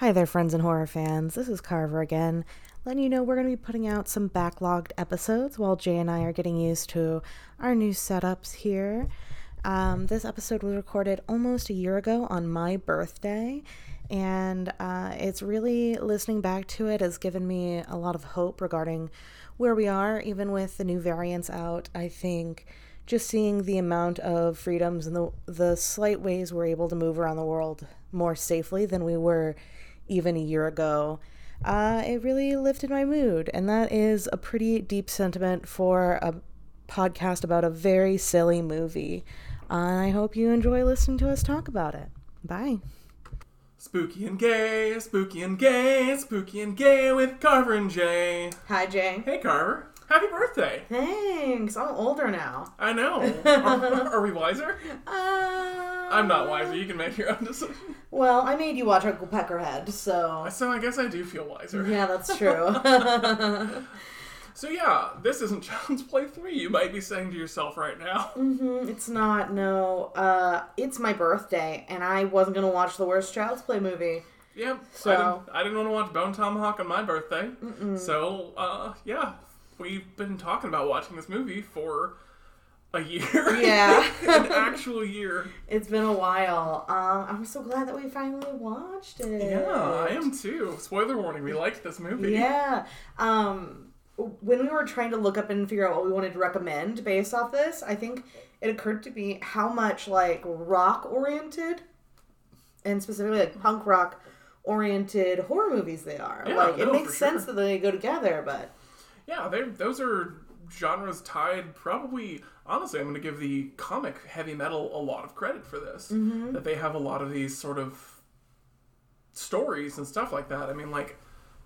Hi there, friends and horror fans. This is Carver again, letting you know we're going to be putting out some backlogged episodes while Jay and I are getting used to our new setups here. Um, this episode was recorded almost a year ago on my birthday, and uh, it's really listening back to it has given me a lot of hope regarding where we are, even with the new variants out. I think just seeing the amount of freedoms and the the slight ways we're able to move around the world more safely than we were even a year ago, uh, it really lifted my mood. And that is a pretty deep sentiment for a podcast about a very silly movie. Uh, and I hope you enjoy listening to us talk about it. Bye. Spooky and gay, spooky and gay, spooky and gay with Carver and Jay. Hi, Jay. Hey, Carver. Happy birthday. Thanks. I'm older now. I know. Are, are we wiser? Uh, I'm not wiser. You can make your own decision. Well, I made you watch Uncle Peckerhead, so. So I guess I do feel wiser. Yeah, that's true. So yeah, this isn't Child's Play 3, you might be saying to yourself right now. Mhm, it's not, no. Uh, it's my birthday, and I wasn't gonna watch the worst Child's Play movie. Yep. So- I, didn't, I didn't want to watch Bone Tomahawk on my birthday. So, uh, yeah, we've been talking about watching this movie for a year. Yeah. An actual year. It's been a while. Um, I'm so glad that we finally watched it. Yeah, I am too. Spoiler warning, we liked this movie. Yeah. Um, when we were trying to look up and figure out what we wanted to recommend based off this, I think it occurred to me how much like rock oriented and specifically like punk rock oriented horror movies they are. Yeah, like it makes sense sure. that they go together, but Yeah, they those are genres tied probably honestly I'm going to give the comic heavy metal a lot of credit for this. Mm-hmm. That they have a lot of these sort of stories and stuff like that. I mean like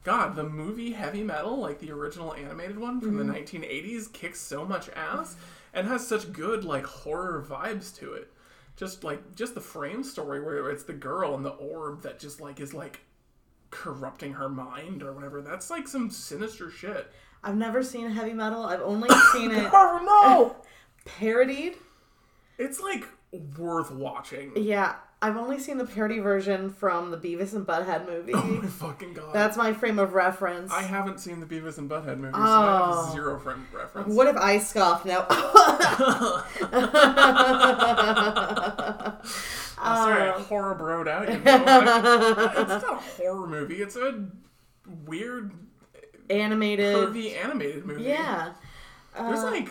God, the movie Heavy Metal, like the original animated one from Mm-hmm. the 1980s, kicks so much ass and has such good like horror vibes to it. Just like just the frame story where it's the girl and the orb that just like is like corrupting her mind or whatever. That's like some sinister shit. I've never seen heavy metal. I've only seen it Oh no! parodied. it's like worth watching. Yeah, I've only seen the parody version from the Beavis and Butthead movie. Oh my fucking god! That's my frame of reference. I haven't seen the Beavis and Butthead movie, so I Oh. have zero frame reference. What if I scoffed now? Uh, sorry, I horror broed out. You know? I- it's not a horror movie. It's a weird, Animated. pervy animated movie. Yeah. There's Uh, like,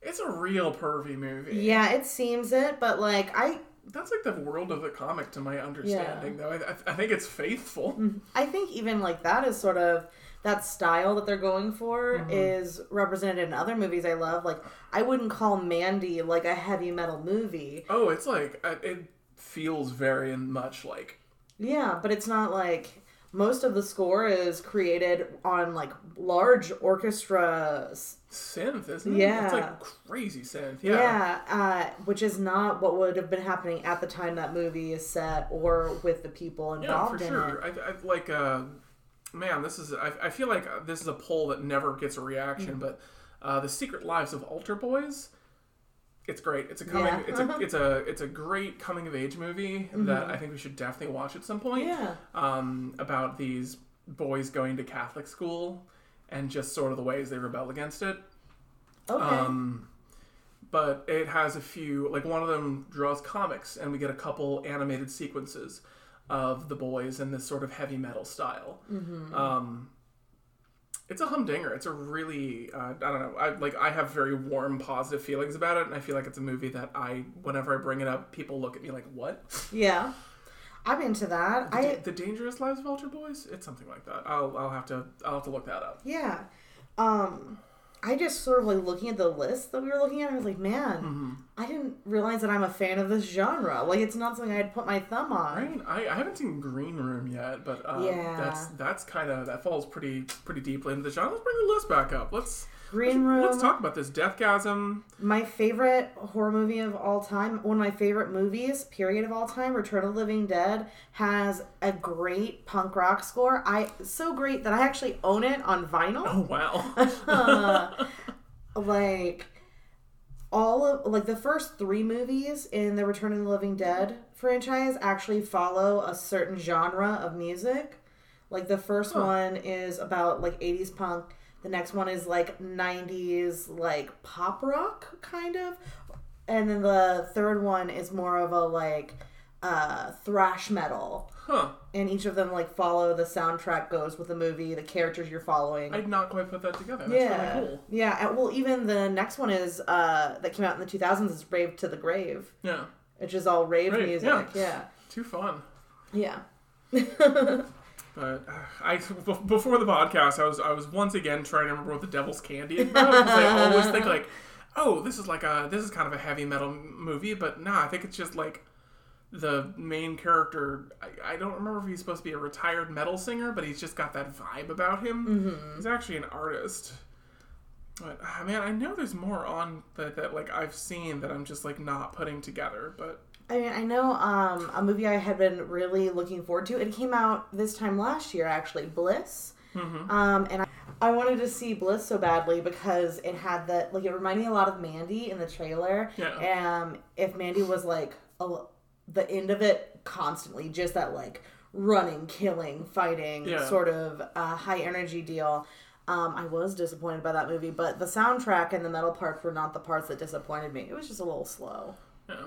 it's a real pervy movie. yeah, it seems it, but like I That's like the world of the comic, to my understanding. Though I, I, I think it's faithful. I think even like that is sort of that style that they're going for Mm-hmm. is represented in other movies I love. Like I wouldn't call Mandy like a heavy metal movie. Oh, it's like it feels very much like Yeah, but it's not like most of the score is created on like large orchestra synth, isn't it? Yeah. It's like crazy synth. Yeah. Yeah, uh, which is not what would have been happening at the time that movie is set or with the people Yeah, involved for in sure. it. I, I like, uh, man, this is. I, I feel like uh, this is a poll that never gets a reaction, but uh, the Secret Lives of Altar Boys. It's great. It's a coming. Yeah. It's a it's a it's a great coming of age movie that I think we should definitely watch at some point. Mm-hmm. Yeah. Um, about these boys going to Catholic school and just sort of the ways they rebel against it. Okay. Um, but it has a few, like one of them draws comics, and we get a couple animated sequences of the boys in this sort of heavy metal style. Um, it's a humdinger. It's a really, uh, I don't know. I like. I have very warm, positive feelings about it, and I feel like it's a movie that I, whenever I bring it up, people look at me like, "What?" yeah. I'm into that. The, I the Dangerous Lives of Altar Boys? It's something like that. I'll, I'll have to, I'll have to look that up. yeah. Um I just sort of like looking at the list that we were looking at, I was like, man, Mm-hmm. I didn't realize that I'm a fan of this genre. Like it's not something I'd put my thumb on. Right? I, I haven't seen Green Room yet, but uh, Yeah. that's that's kind of that falls pretty pretty deeply into the genre. Let's bring the list back up. Let's Green let's, Room. let's talk about this Deathgasm. My favorite horror movie of all time, one of my favorite movies, period of all time, Return of the Living Dead, has a great punk rock score. I so great that I actually own it on vinyl. Oh wow! Uh, like all of like the first three movies in the Return of the Living Dead franchise actually follow a certain genre of music. Like the first Huh. one is about like 80s punk. The next one is like 90s like pop rock kind of. And then the third one is more of a like uh thrash metal. Huh. And each of them like follow the soundtrack goes with the movie, the characters you're following. I'd not quite put that together. That's yeah. really cool. Yeah, and- well even the next one is uh that came out in the 2000s is Rave to the Grave, Yeah. which is all rave Rave, music. yeah. Yeah. Too fun. Yeah. But uh, I before the podcast, I was I was once again trying to remember what the Devil's Candy is about. 'cause I always think like, oh, this is like a this is kind of a heavy metal movie, but nah, I think it's just like the main character. I, I don't remember if he's supposed to be a retired metal singer, but he's just got that vibe about him. Mm-hmm. He's actually an artist. But ah, man, I know there's more on that that like I've seen that I'm just like not putting together. But I mean, I know um, a movie I had been really looking forward to. It came out this time last year, actually, Bliss. Mm-hmm. Um, and I, I wanted to see Bliss so badly because it had that, like, it reminded me a lot of Mandy in the trailer. Yeah. Um, if Mandy was like a, the end of it constantly, just that like running, killing, fighting Yeah. sort of uh, high energy deal. Um, I was disappointed by that movie, but the soundtrack and the metal parts were not the parts that disappointed me. It was just a little slow. yeah,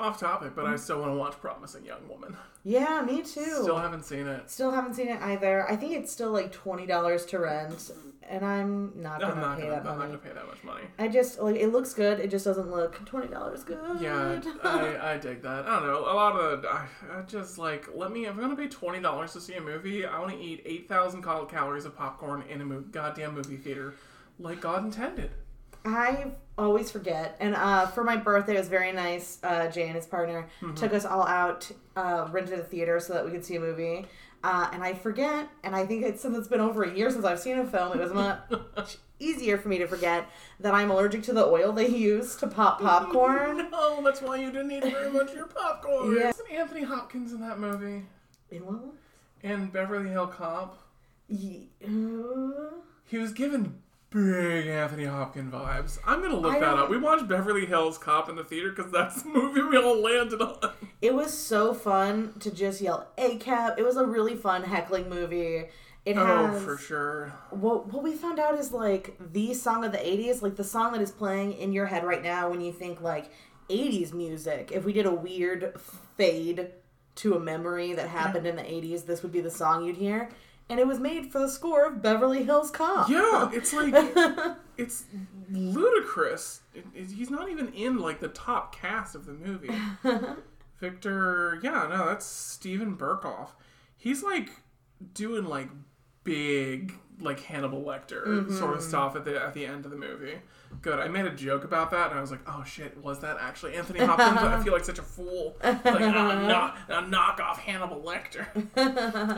off topic, but I mm. still want to watch Promising Young Woman. Yeah, me too. Still haven't seen it. Still haven't seen it either. I think it's still like twenty dollars to rent, and I'm not I'm gonna not pay gonna, that I'm not gonna pay that much money. I just like it looks good. It just doesn't look twenty dollars good. Yeah, I, I dig that. I don't know. A lot of I, I just like let me. If I'm gonna pay twenty dollars to see a movie, I want to eat eight thousand calories of popcorn in a mo- goddamn movie theater, like God intended. I always forget. And uh, for my birthday, it was very nice. Uh, Jay and his partner Mm-hmm. took us all out, uh, rented a theater so that we could see a movie. Uh, and I forget, and I think it's since it's been over a year since I've seen a film, it was much easier for me to forget that I'm allergic to the oil they use to pop popcorn. No, that's why you didn't eat very much of your popcorn. Yeah. Isn't Anthony Hopkins in that movie? In what? In Beverly Hill Cop, Ye- uh, he was given big Anthony Hopkins vibes. I'm gonna look I that up. We watched Beverly Hills Cop in the theater because that's the movie we all landed on. It was so fun to just yell "A cap." It was a really fun heckling movie. It Oh, has for sure. what what we found out is like the song of the '80s, like the song that is playing in your head right now when you think like '80s music. If we did a weird fade to a memory that happened in the '80s, this would be the song you'd hear. And it was made for the score of Beverly Hills Cop. Yeah, it's like it's ludicrous. It, it- he's not even in like the top cast of the movie. Victor, yeah, no, that's Steven Berkoff. He's like doing like big like Hannibal Lecter sort of mm-hmm. stuff at the at the end of the movie. Good. I made a joke about that, and I was like, "Oh shit, was that actually Anthony Hopkins?" I feel like such a fool, like a, knock, a knockoff Hannibal Lecter.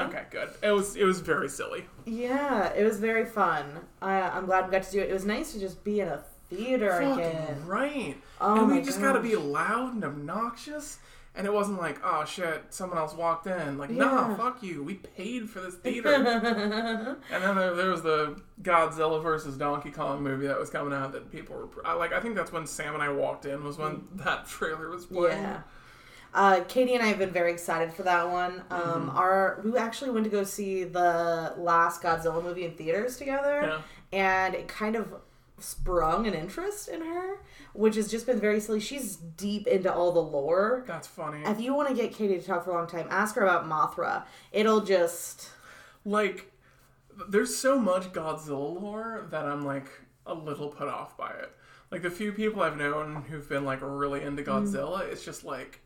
okay, good. It was it was very silly. Yeah, it was very fun. I, I'm glad we got to do it. It was nice to just be in a theater again. Right. Oh and we just gotta be loud and obnoxious. And it wasn't like, oh shit, someone else walked in. Like, nah, fuck you. We paid for this theater. and then there, there was the Godzilla versus Donkey Kong movie that was coming out that people were I, like. I think that's when Sam and I walked in was when that trailer was playing. Yeah. Uh, Katie and I have been very excited for that one. Um, Mm-hmm. Our we actually went to go see the last Godzilla movie in theaters together, and it kind of sprung an interest in her, which has just been very silly. She's deep into all the lore. That's funny. If you want to get Katie to talk for a long time, ask her about Mothra. It'll just like there's so much Godzilla lore that I'm like a little put off by it. Like the few people I've known who've been like really into mm. Godzilla, it's just like,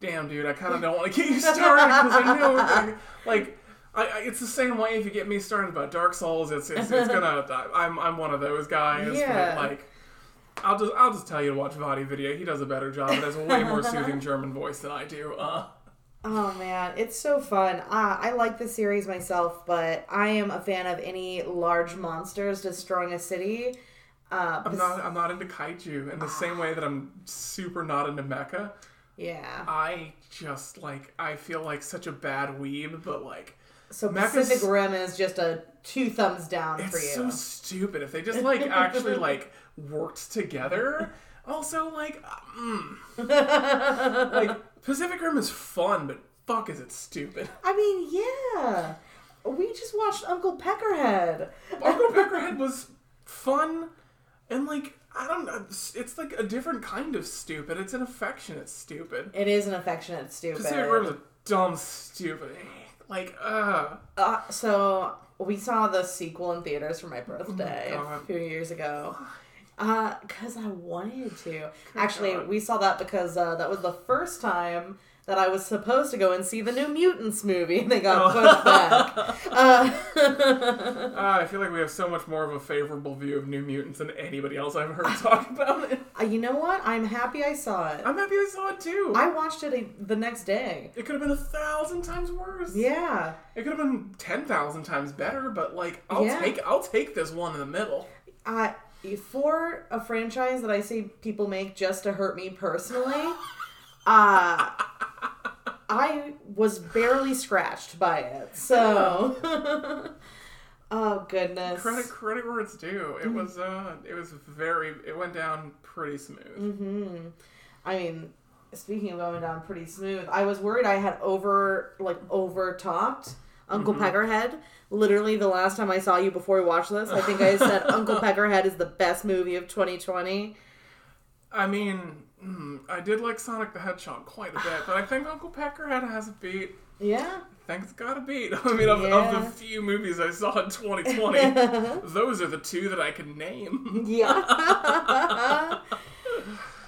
damn, dude, I kind of don't want to get you started because I know like, like I, I, it's the same way if you get me started about Dark Souls, it's it's, it's gonna I'm I'm one of those guys. Yeah. But like. I'll just I'll just tell you to watch VaatiVidya. He does a better job. It has a way more soothing German voice than I do. Uh, Oh man, it's so fun. Uh, I like the series myself, but I am a fan of any large monsters destroying a city. Uh, I'm not I'm not into kaiju in the same way that I'm super not into mecha. yeah. I just like I feel like such a bad weeb, but like So Pacific Rim is just a two thumbs down for it's you. so stupid. If they just like actually like worked together. Also, like, mm, like Pacific Rim is fun, but fuck, is it stupid? I mean, yeah. We just watched Uncle Peckerhead. Uncle Peckerhead was fun, and like I don't know, it's, like a different kind of stupid. It's an affectionate stupid. It is an affectionate stupid. Pacific Rim is a dumb stupid. Like, uh, Uh, so we saw the sequel in theaters for my birthday a few years ago. Uh, cause I wanted to. Actually, God. we saw that because uh, that was the first time that I was supposed to go and see the new Mutants movie, and they got pushed back. Uh, uh, I feel like we have so much more of a favorable view of New Mutants than anybody else I've heard talk about it. uh, you know what? I'm happy I saw it. I'm happy I saw it too. I watched it a, the next day. it could have been a thousand times worse. Yeah. It could have been ten thousand times better, but like I'll Yeah. take I'll take this one in the middle. Uh, for a franchise that I see people make just to hurt me personally, uh, I was barely scratched by it. So, oh goodness. Credit credit where it's due. It was uh it was very it went down pretty smooth. Mm-hmm. I mean, speaking of going down pretty smooth, I was worried I had over like over talked Uncle Peckerhead. Literally, the last time I saw you before we watched this, I think I said Uncle Peckerhead is the best movie of 2020. I mean, mm, I did like Sonic the Hedgehog quite a bit, but I think Uncle Peckerhead has a beat. Yeah. It's got a beat. I mean, of, of the few movies I saw in 2020, those are the two that I can name. Yeah.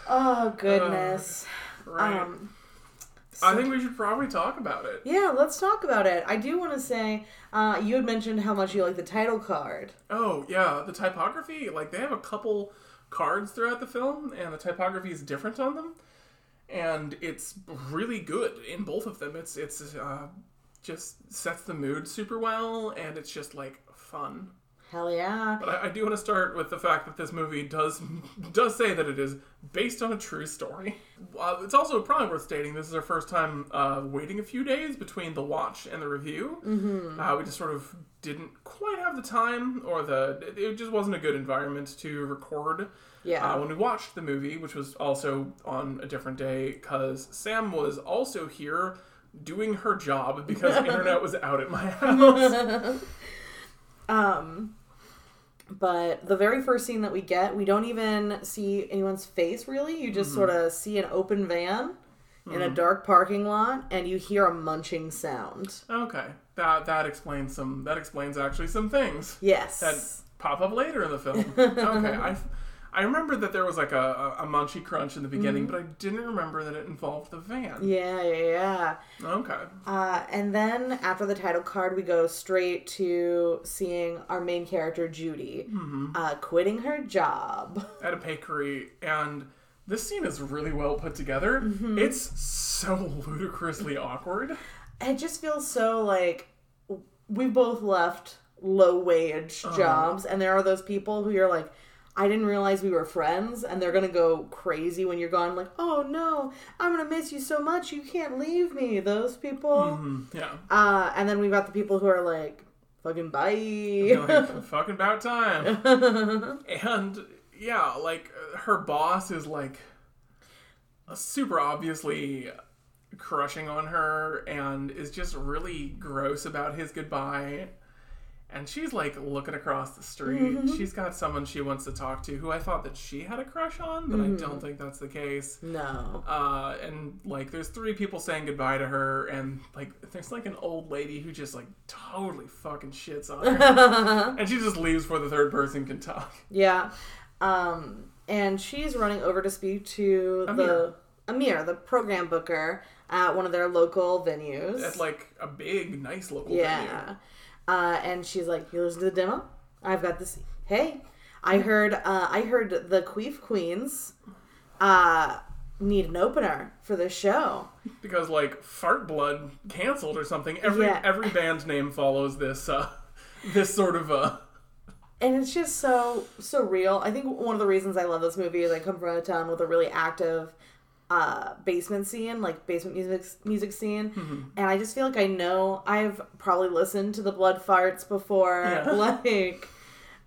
oh goodness. Right. Um I think we should probably talk about it. yeah, let's talk about it. I do want to say, uh, you had mentioned how much you like the title card. Oh, yeah, the typography, like, they have a couple cards throughout the film, and the typography is different on them. And it's really good in both of them. It's, it's, uh, just sets the mood super well, and it's just, like, fun. Hell yeah. But I, I do want to start with the fact that this movie does does say that it is based on a true story. Uh, it's also probably worth stating this is our first time uh, waiting a few days between the watch and the review. Mm-hmm. Uh, we just sort of didn't quite have the time, or the it- just wasn't a good environment to record. Yeah. Uh, when we watched the movie, which was also on a different day, because Sam was also here doing her job because internet was out at my house. Um, but the very first scene that we get, we don't even see anyone's face really. You just mm-hmm. sort of see an open van in a mm-hmm. dark parking lot, and you hear a munching sound. Okay, that that explains some. That explains actually some things Yes. that pop up later in the film. okay, I I remember that there was like a, a, a munchy crunch in the beginning, but I didn't remember that it involved the van. yeah, yeah, yeah. Okay, Uh, and then after the title card, we go straight to seeing our main character Judy uh, quitting her job. at a bakery, and this scene is really well put together. It's so ludicrously awkward. It just feels so like we both left low wage jobs, and there are those people who you're like, I didn't realize we were friends, and they're gonna go crazy when you're gone. Like, oh no, I'm gonna miss you so much. You can't leave me. Those people. Mm, yeah, Uh, and then we've got the people who are like, fucking bye. like, fucking about time. and yeah, like her boss is like super obviously crushing on her and is just really gross about his goodbye. And she's like looking across the street. She's got someone she wants to talk to who I thought that she had a crush on, but I don't think that's the case. no. Uh, and like there's three people saying goodbye to her, and like there's like an old lady who just like totally fucking shits on her, and she just leaves before the third person can talk. Yeah. Um, and she's running over to speak to Amir. the Amir, the program booker at one of their local venues. At like a big, nice local yeah. venue. Uh, and she's like, "You listen to the demo? I've got this. Hey, I heard. Uh, I heard the Queef Queens uh, need an opener for the show. Because like Fart Blood canceled or something. Every Yeah. every band name follows this uh this sort of uh and it's just so so real. I think one of the reasons I love this movie is I come from a town with a really active uh basement scene, like basement music music scene, and I just feel like I know I've probably listened to the Blood Farts before, Yeah. like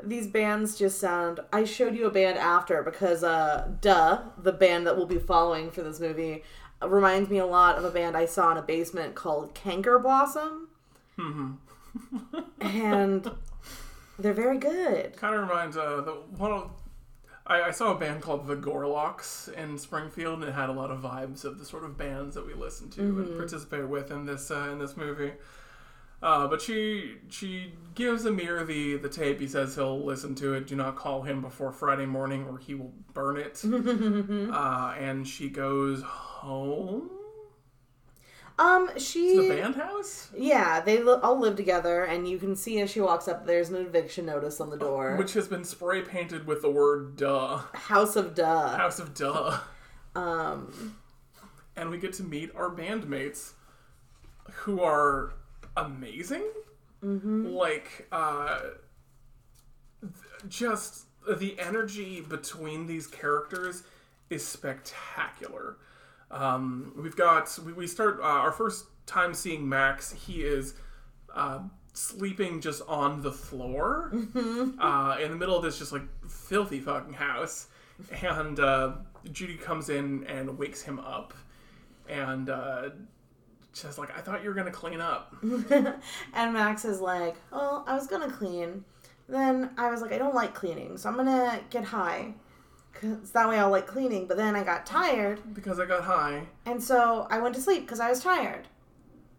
these bands just sound. I showed you a band after because, uh, duh, the band that we'll be following for this movie reminds me a lot of a band I saw in a basement called Canker Blossom. and they're very good. Kind of reminds uh the one of I, I saw a band called the Gorlocks in Springfield, and it had a lot of vibes of the sort of bands that we listened to and participated with in this uh, in this movie. Uh, but she she gives Amir the the tape. He says he'll listen to it. Do not call him before Friday morning, or he will burn it. uh, and she goes home Um, to the band house, Yeah, they li- all live together, and you can see as she walks up, there's an eviction notice on the door. which has been spray painted with the word "duh." House of Duh. House of Duh. Um, and we get to meet our bandmates who are amazing like uh just the energy between these characters is spectacular um we've got we, we start uh, our first time seeing max he is uh sleeping just on the floor uh in the middle of this just like filthy fucking house. And uh judy comes in and wakes him up. And uh just like I thought you were gonna clean up. and Max is like, "Well, I was gonna clean, then I was like, I don't like cleaning, so I'm gonna get high, cause that way I'll like cleaning. But then I got tired, because I got high. and so I went to sleep because I was tired.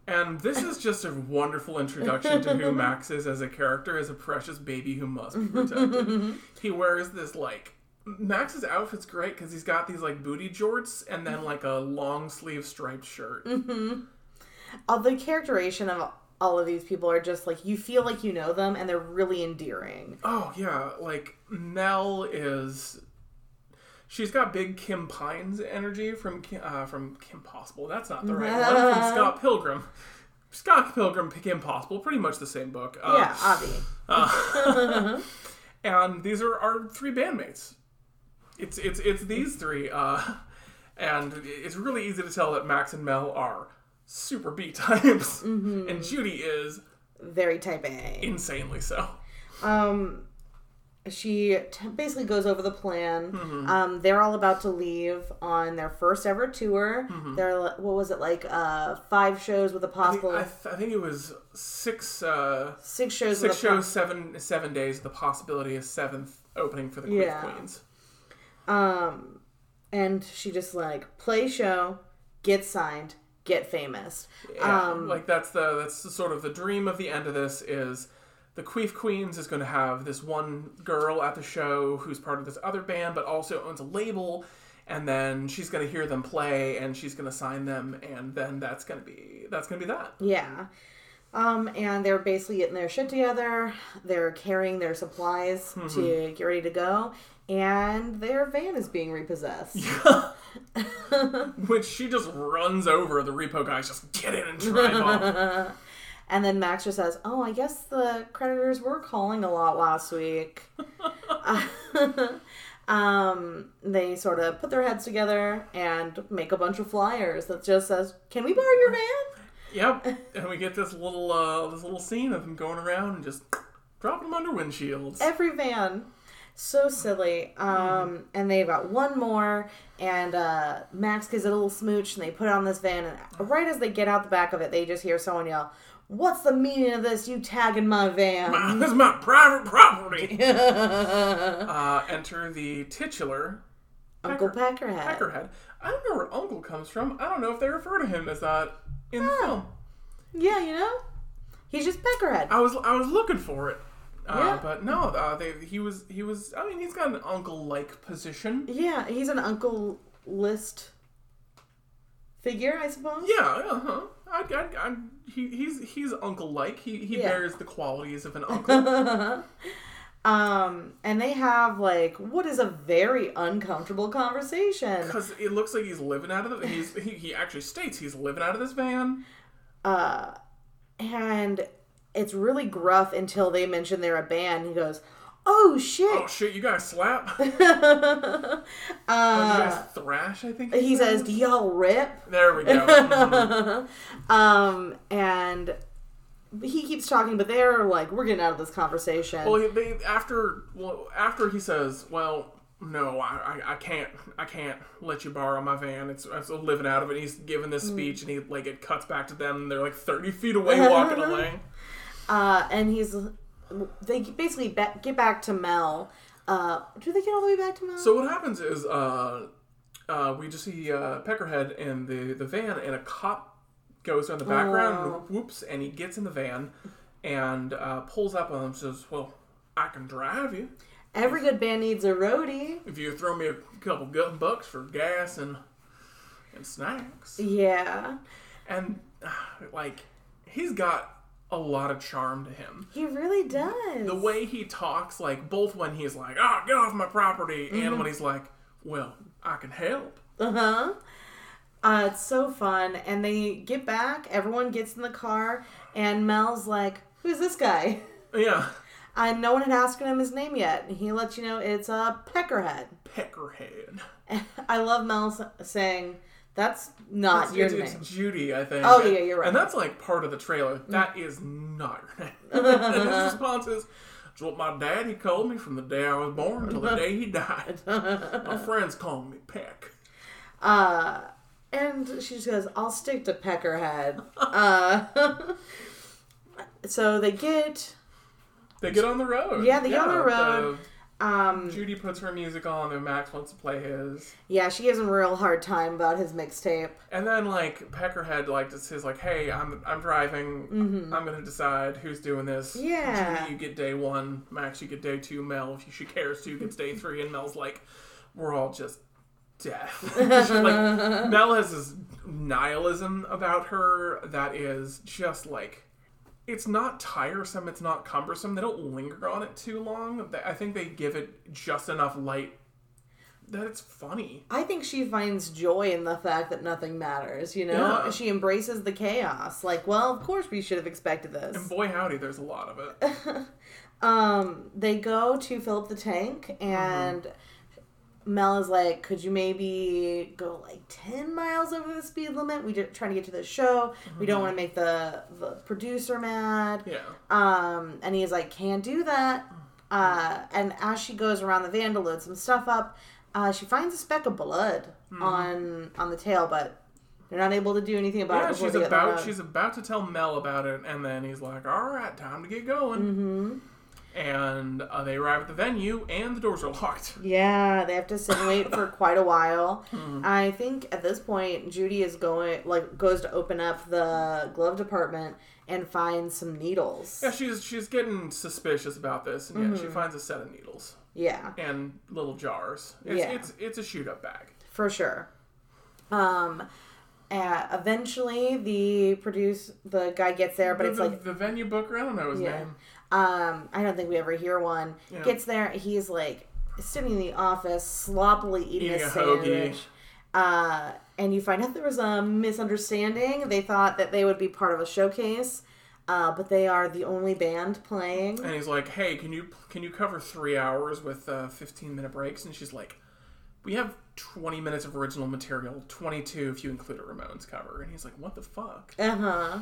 And this is just a wonderful introduction to who Max is as a character, as a precious baby who must be protected. he wears this like Max's outfit's great because he's got these like booty jorts and then like a long sleeve striped shirt. All the characterization of all of these people are just like you feel like you know them, and they're really endearing. Oh yeah, like Mel is. She's got big Kim Pines energy from Kim, uh, from Kim Possible. That's not the right one. From Scott Pilgrim. Scott Pilgrim, Kim Possible, pretty much the same book. Uh, yeah, Avi. and these are our three bandmates. It's it's it's these three, uh, and it's really easy to tell that Max and Mel are super B types, and Judy is Very type A. insanely so. Um, she t- basically goes over the plan. Mm-hmm. Um, they're all about to leave on their first ever tour. Mm-hmm. They're what was it like? Uh, five shows with a I think, possible I, th- I think it was six uh, six shows. six with a po- shows, seven seven days. The possibility of seventh opening for the Queen Yeah. of Queens. Um, and she just like play show, get signed, get famous. Yeah, Um, like that's the that's the sort of the dream of the end of this is the Queef Queens is going to have this one girl at the show who's part of this other band, but also owns a label, and then she's going to hear them play and she's going to sign them, and then that's going to be that's going to be that. Yeah. Um, and they're basically getting their shit together. They're carrying their supplies Mm-hmm. to get ready to go. And their van is being repossessed. Which she just runs over the repo guys, just get in and drive off. And then Max just says, Oh, I guess the creditors were calling a lot last week. um, they sort of put their heads together and make a bunch of flyers that just says, Can we borrow your van? Yep, and we get this little uh, this little scene of them going around and just dropping them under windshields. Every van. So silly. Um, and they've got one more, and uh, Max gives it a little smooch, and they put it on this van. And right as they get out the back of it, they just hear someone yell, What's the meaning of this? You tagging my van? This is my private property. uh, enter the titular Uncle Pecker- Peckerhead. Peckerhead. I don't know where Uncle comes from. I don't know if they refer to him as that in the film. Yeah, you know? He's just Peckerhead. I was I was looking for it, uh, Yeah. but no. Uh, they, he was he was. I mean, he's got an uncle-like position. Yeah, he's an Uncle List figure, I suppose. Yeah, uh huh. I, I, I, he, he's he's uncle-like. He he Yeah. bears the qualities of an uncle. Um, and they have like what is a very uncomfortable conversation. Because it looks like he's living out of the. He's he, he actually states he's living out of this van. Uh, and it's really gruff until they mention they're a band. He goes, "Oh shit!" Oh shit! You guys slap. oh, you uh, guys thrash. I think he says, "Do y'all rip?" There we go. Mhm. Um, and he keeps talking, but they're like, "We're getting out of this conversation." Well, they after well after he says, "Well, no, I, I, I can't I can't let you borrow my van. It's I'm still living out of it." He's giving this speech, and he like it cuts back to them. And they're like thirty feet away walking away. uh, and he's they basically ba- get back to Mel. Uh, do they get all the way back to Mel? So what happens is uh, uh, we just see uh, Peckerhead in the the van, and a cop goes in the background, Oh. and whoops, and he gets in the van and uh, pulls up on him and says, "Well, I can drive you Every good band needs a roadie. if you throw me a couple good bucks for gas and and snacks." Yeah, And uh, like, he's got a lot of charm to him. he really does. The way he talks, like both when he's like, "Ah, get off my property," and when he's like, "Well, I can help." Uh-huh. Uh, it's so fun. And they get back, everyone gets in the car, and Mel's like, Who's this guy? Yeah, And no one had asked him his name yet. And he lets you know it's uh, Peckerhead. Peckerhead. I love Mel saying, That's not It's, your it's, name. it's Judy, I think. Oh, yeah, you're right. And that's like part of the trailer. That is not your name. and his response is, "It's what my daddy called me from the day I was born till the day he died. my friends call me Peck." Uh, and she just goes, I'll stick to Peckerhead. uh, so they get, They get on the road. Yeah, they get on the road. the- um, Judy puts her music on, and Max wants to play his. yeah, she gives him a real hard time about his mixtape. And then like Peckerhead like just says like, "Hey, I'm I'm driving. I'm gonna decide who's doing this. Mm-hmm. Yeah. Judy, you get day one. Max, you get day two. Mel, if she cares to, gets day three. And Mel's like, we're all just deaf. She, like Mel has this nihilism about her that is just like. It's not tiresome. It's not cumbersome. They don't linger on it too long. I think they give it just enough light that it's funny. I think she finds joy in the fact that nothing matters, you know? Yeah. She embraces the chaos. Like, well, of course we should have expected this. And boy, howdy, there's a lot of it. Um, they go to fill up the tank, and Mel is like, "Could you maybe go like ten miles over the speed limit? We just trying to get to the show. We don't want to make the the producer mad." Yeah. Um, and he's like, "Can't do that." Uh, and as she goes around the van to load some stuff up, uh, she finds a speck of blood on on the tail, but they're not able to do anything about Yeah, it. Yeah, she's they get on the about she's about to tell Mel about it, and then he's like, "All right, time to get going." Mm-hmm. And uh, they arrive at the venue, and the doors are locked. Yeah, they have to sit and wait for quite a while. Hmm. I think at this point, Judy is going like goes to open up the glove department and finds some needles. Yeah, she's she's getting suspicious about this, and yeah, Mm-hmm. she finds a set of needles Yeah, and little jars. It's Yeah. it's it's a shoot up bag. for sure. Um, uh, eventually the produce the guy gets there, but the, it's the, like the venue booker, I don't know his Yeah. name. Um, I don't think we ever hear one. Yeah. Gets there, he's like sitting in the office, sloppily eating, Eating a a sandwich. Uh, and you find out there was a misunderstanding. They thought that they would be part of a showcase, uh, but they are the only band playing. And he's like, "Hey, can you can you cover three hours with uh, fifteen minute breaks?" And she's like, "We have twenty minutes of original material, twenty two if you include a Ramones cover." And he's like, "What the fuck?" Uh huh.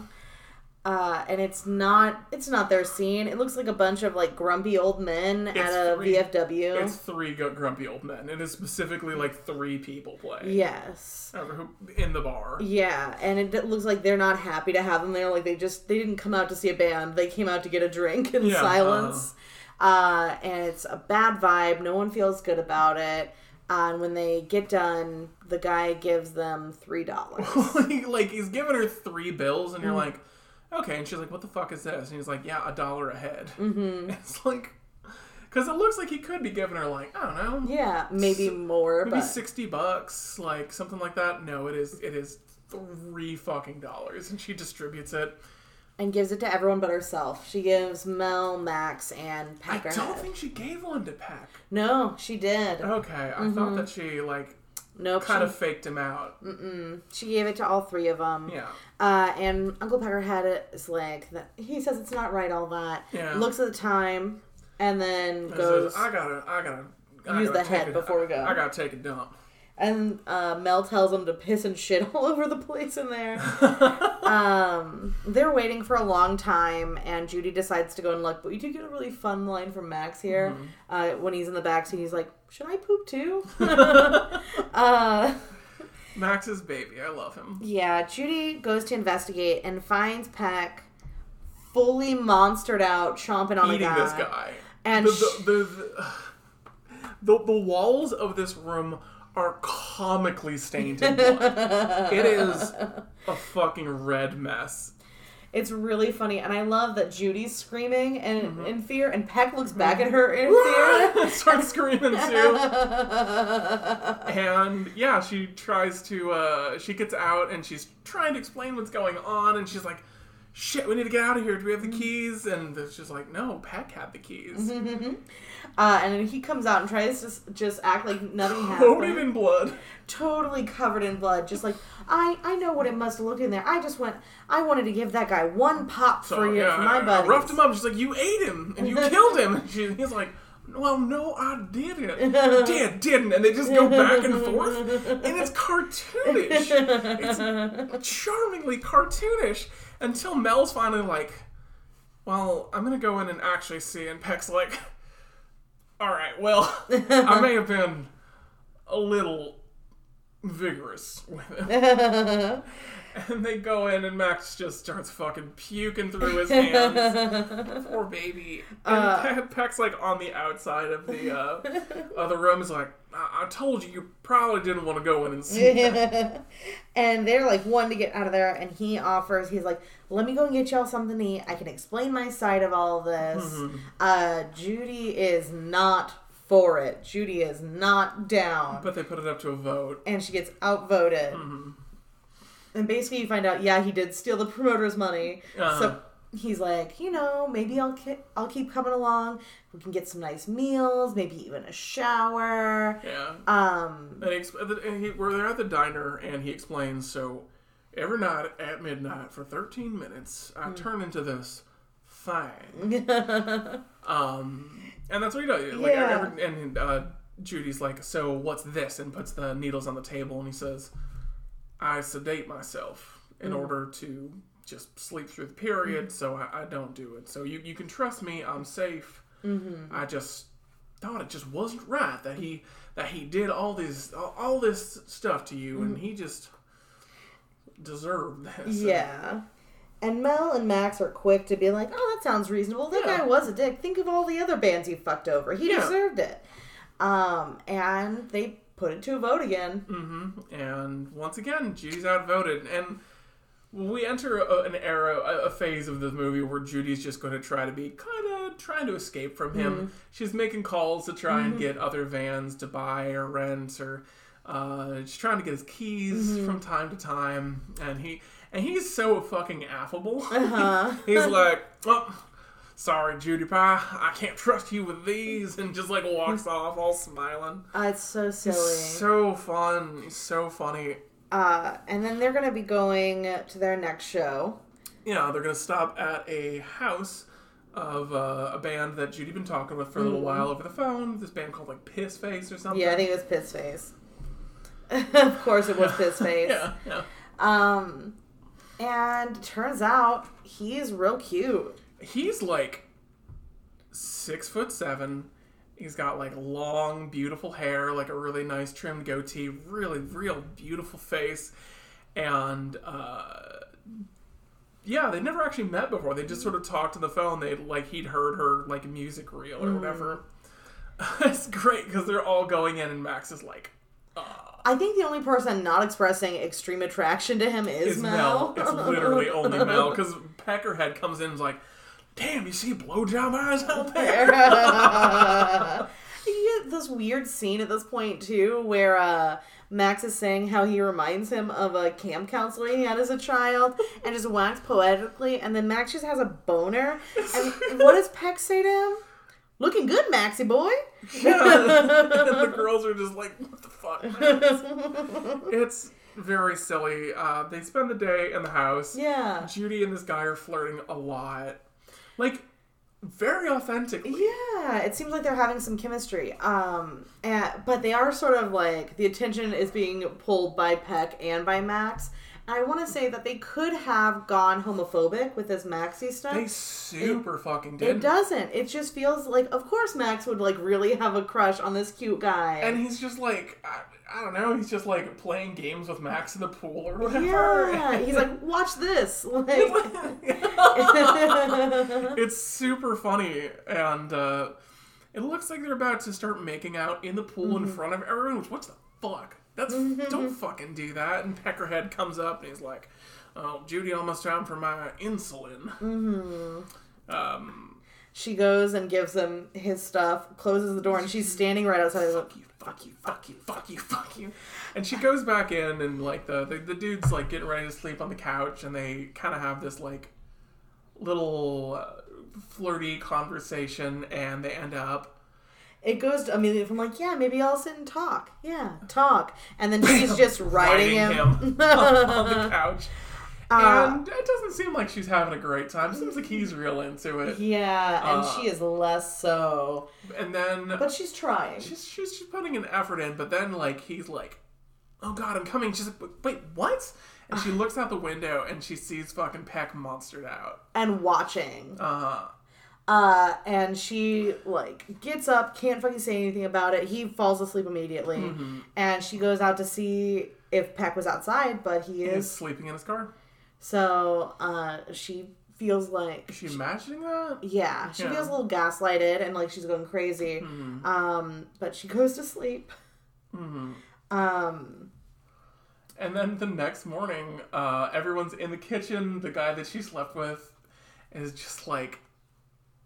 Uh, and it's not it's not their scene. It looks like a bunch of like grumpy old men at a three- VFW. It's three grumpy old men. It is specifically like three people playing yes. uh, in the bar. Yeah, and it, looks like they're not happy to have them there. Like they just they didn't come out to see a band. They came out to get a drink in Yeah, silence. uh and it's a bad vibe. No one feels good about it. Uh, and when they get done, the guy gives them three dollars. like, he's giving her three bills, Mm. and you're like, "Okay." And she's like, "What the fuck is this?" And he's like, "Yeah, a dollar a head." Mm-hmm. It's like, because it looks like he could be giving her like I don't know, yeah, maybe more, maybe but sixty bucks, like something like that. No, it is it is three fucking dollars, and she distributes it. and gives it to everyone but herself. She gives Mel, Max, and I don't think she gave one to Peck. No, she did. Okay, I thought that she like Nope. kind she, of faked him out. Mm-mm. she gave it to all three of them. Yeah. Uh, and Uncle Peckerhead is like that. He says it's not right. All that. Yeah. Looks at the time, and then He goes. says, I gotta, I gotta I Use gotta the head a- before we go. I gotta take a dump. And uh, Mel tells him to piss and shit all over the place in there. um, they're waiting for a long time, and Judy decides to go and look. But we do get a really fun line from Max here uh, when he's in the backseat. He's like, "Should I poop too?" uh, Max's baby. I love him. yeah, Judy goes to investigate and finds Peck fully monstered out, chomping on Eating a guy. this guy. And the, the, the, the, the walls of this room are comically stained in blood. it is a fucking red mess. It's really funny, and I love that Judy's screaming and Mm-hmm. in fear, and Peck looks back at her in fear. Starts screaming too. and yeah, she tries to. Uh, she gets out and she's trying to explain what's going on, and she's like, "Shit, we need to get out of here. Do we have the Mm-hmm. keys?" And it's just like, "No, Peck had the keys." Uh, and then he comes out and tries to just act like nothing Coated happened. in blood. Totally covered in blood, just like I, I know what it must have looked in there. I just went, I wanted to give that guy one pop So, for you, yeah, for my I roughed him up. She's like, "You ate him and you killed him." And she, he's like, "Well, no, I didn't. Did, didn't." And they just go back and forth, and it's cartoonish. It's charmingly cartoonish until Mel's finally like, "Well, I'm gonna go in and actually see." And Peck's like, "All right, well, I may have been a little." vigorous with it. And they go in, and Max just starts fucking puking through his hands. Poor baby. And Uh. Pe- Peck's like on the outside of the uh, of the room. Is like, I-, I told you, you probably didn't want to go in and see. that." and they're like one to get out of there and he offers he's like let me go and get y'all something to eat i can explain my side of all this Mm-hmm. uh judy is not for it judy is not down But they put it up to a vote. and she gets outvoted Mm-hmm. And basically you find out yeah he did steal the promoter's money Uh-huh. so he's like you know maybe i'll ki- i'll keep coming along we can get some nice meals maybe even a shower Yeah. um And, he, exp- and he, we're there at the diner, and he explains. So every night at midnight for 13 minutes. I turn into this thing. um, and that's what he does. Like, Yeah. every, and uh, Judy's like, "So what's this?" And puts the needles on the table, and he says, "I sedate myself in mm. order to just sleep through the period, mm. so I, I don't do it. So you you can trust me. I'm safe. Mm-hmm. I just." thought it just wasn't right that he that he did all these all, all this stuff to you and mm. he just deserved this. Yeah. And Mel and Max are quick to be like, oh, that sounds reasonable. That Yeah. guy was a dick. Think of all the other bands he fucked over. He Yeah. deserved it. Um, and they put it to a vote again. hmm And once again, Judy's outvoted, and we enter a, an era, a, a phase of the movie where Judy's just going to try to be kind of trying to escape from him. She's making calls to try and get other vans to buy or rent, or uh, she's trying to get his keys from time to time, and he and he's so fucking affable. Uh-huh. he's like, oh, sorry, Judy Pie, I can't trust you with these, and just like walks off all smiling. Uh, it's so silly. So fun, He's so funny. Uh, and then they're going to be going to their next show. Yeah, they're gonna stop at a house of uh, a band that Judy been talking with for a little while over the phone. This band called like Piss Face or something. Yeah, I think it was Piss Face. of course it was Piss Face. yeah, yeah. Um, and turns out he's real cute. He's like six foot seven. He's got like long, beautiful hair, like a really nice trimmed goatee, really, real beautiful face, and uh, yeah, they never actually met before. They just sort of talked on the phone. They like he'd heard her like music reel or whatever. it's great because they're all going in, and Max is like, I think the only person not expressing extreme attraction to him is, "Is Mel. Mel?" It's literally only Mel because Peckerhead comes in and is like, "Damn, you see blowjob eyes out there." you get this weird scene at this point too, where uh, Max is saying how he reminds him of a camp counselor he had as a child, and just wax poetically, and then Max just has a boner. And what does Peck say to him? Looking good, Maxie boy. Yeah. and the girls are just like, what the fuck? man?" it's very silly. Uh, they spend the day in the house. Yeah. Judy and this guy are flirting a lot. Like, very authentically. Yeah, it seems like they're having some chemistry. Um, and, but they are sort of like the attention is being pulled by Peck and by Max. And I want to say that they could have gone homophobic with this Maxie stuff. They super fucking did. It doesn't. It just feels like, of course, Max would like really have a crush on this cute guy. And he's just like, I, I don't know, he's just like playing games with Max in the pool or whatever. yeah, he's like, watch this. Like, it's super funny, and uh, it looks like they're about to start making out in the pool Mm-hmm. in front of everyone. Which, what the fuck? That's don't fucking do that. And Peckerhead comes up and he's like, "Oh, Judy, almost time for my insulin." Mm-hmm. Um, she goes and gives him his stuff, closes the door, and she's standing right outside. Fuck you, fuck you, fuck you, fuck you, fuck you. And she goes back in, and like the the, the dude's like getting ready to sleep on the couch, and they kind of have this like little uh, flirty conversation, and they end up. It goes to, immediately from like, yeah, maybe I'll sit and talk. Yeah, talk. And then she's just riding riding him. him on the couch. Uh, and it doesn't seem like she's having a great time. Seems like he's real into it. yeah, and Uh, she is less so. And then But she's trying. she's, she's she's putting an effort in, but then like he's like, "Oh God, I'm coming." She's like, "Wait, what?" And she looks out the window and she sees fucking Peck monstered out. and watching. Uh, huh. Uh, and she like gets up, can't fucking say anything about it. He falls asleep immediately, Mm-hmm. and she goes out to see if Peck was outside, but he is is. sleeping in his car. So, uh, she feels like Is she imagining that? yeah, she Yeah. feels a little gaslighted and like she's going crazy. Mm-hmm. Um, but she goes to sleep. Um, And then the next morning, uh, everyone's in the kitchen. The guy that she slept with is just like,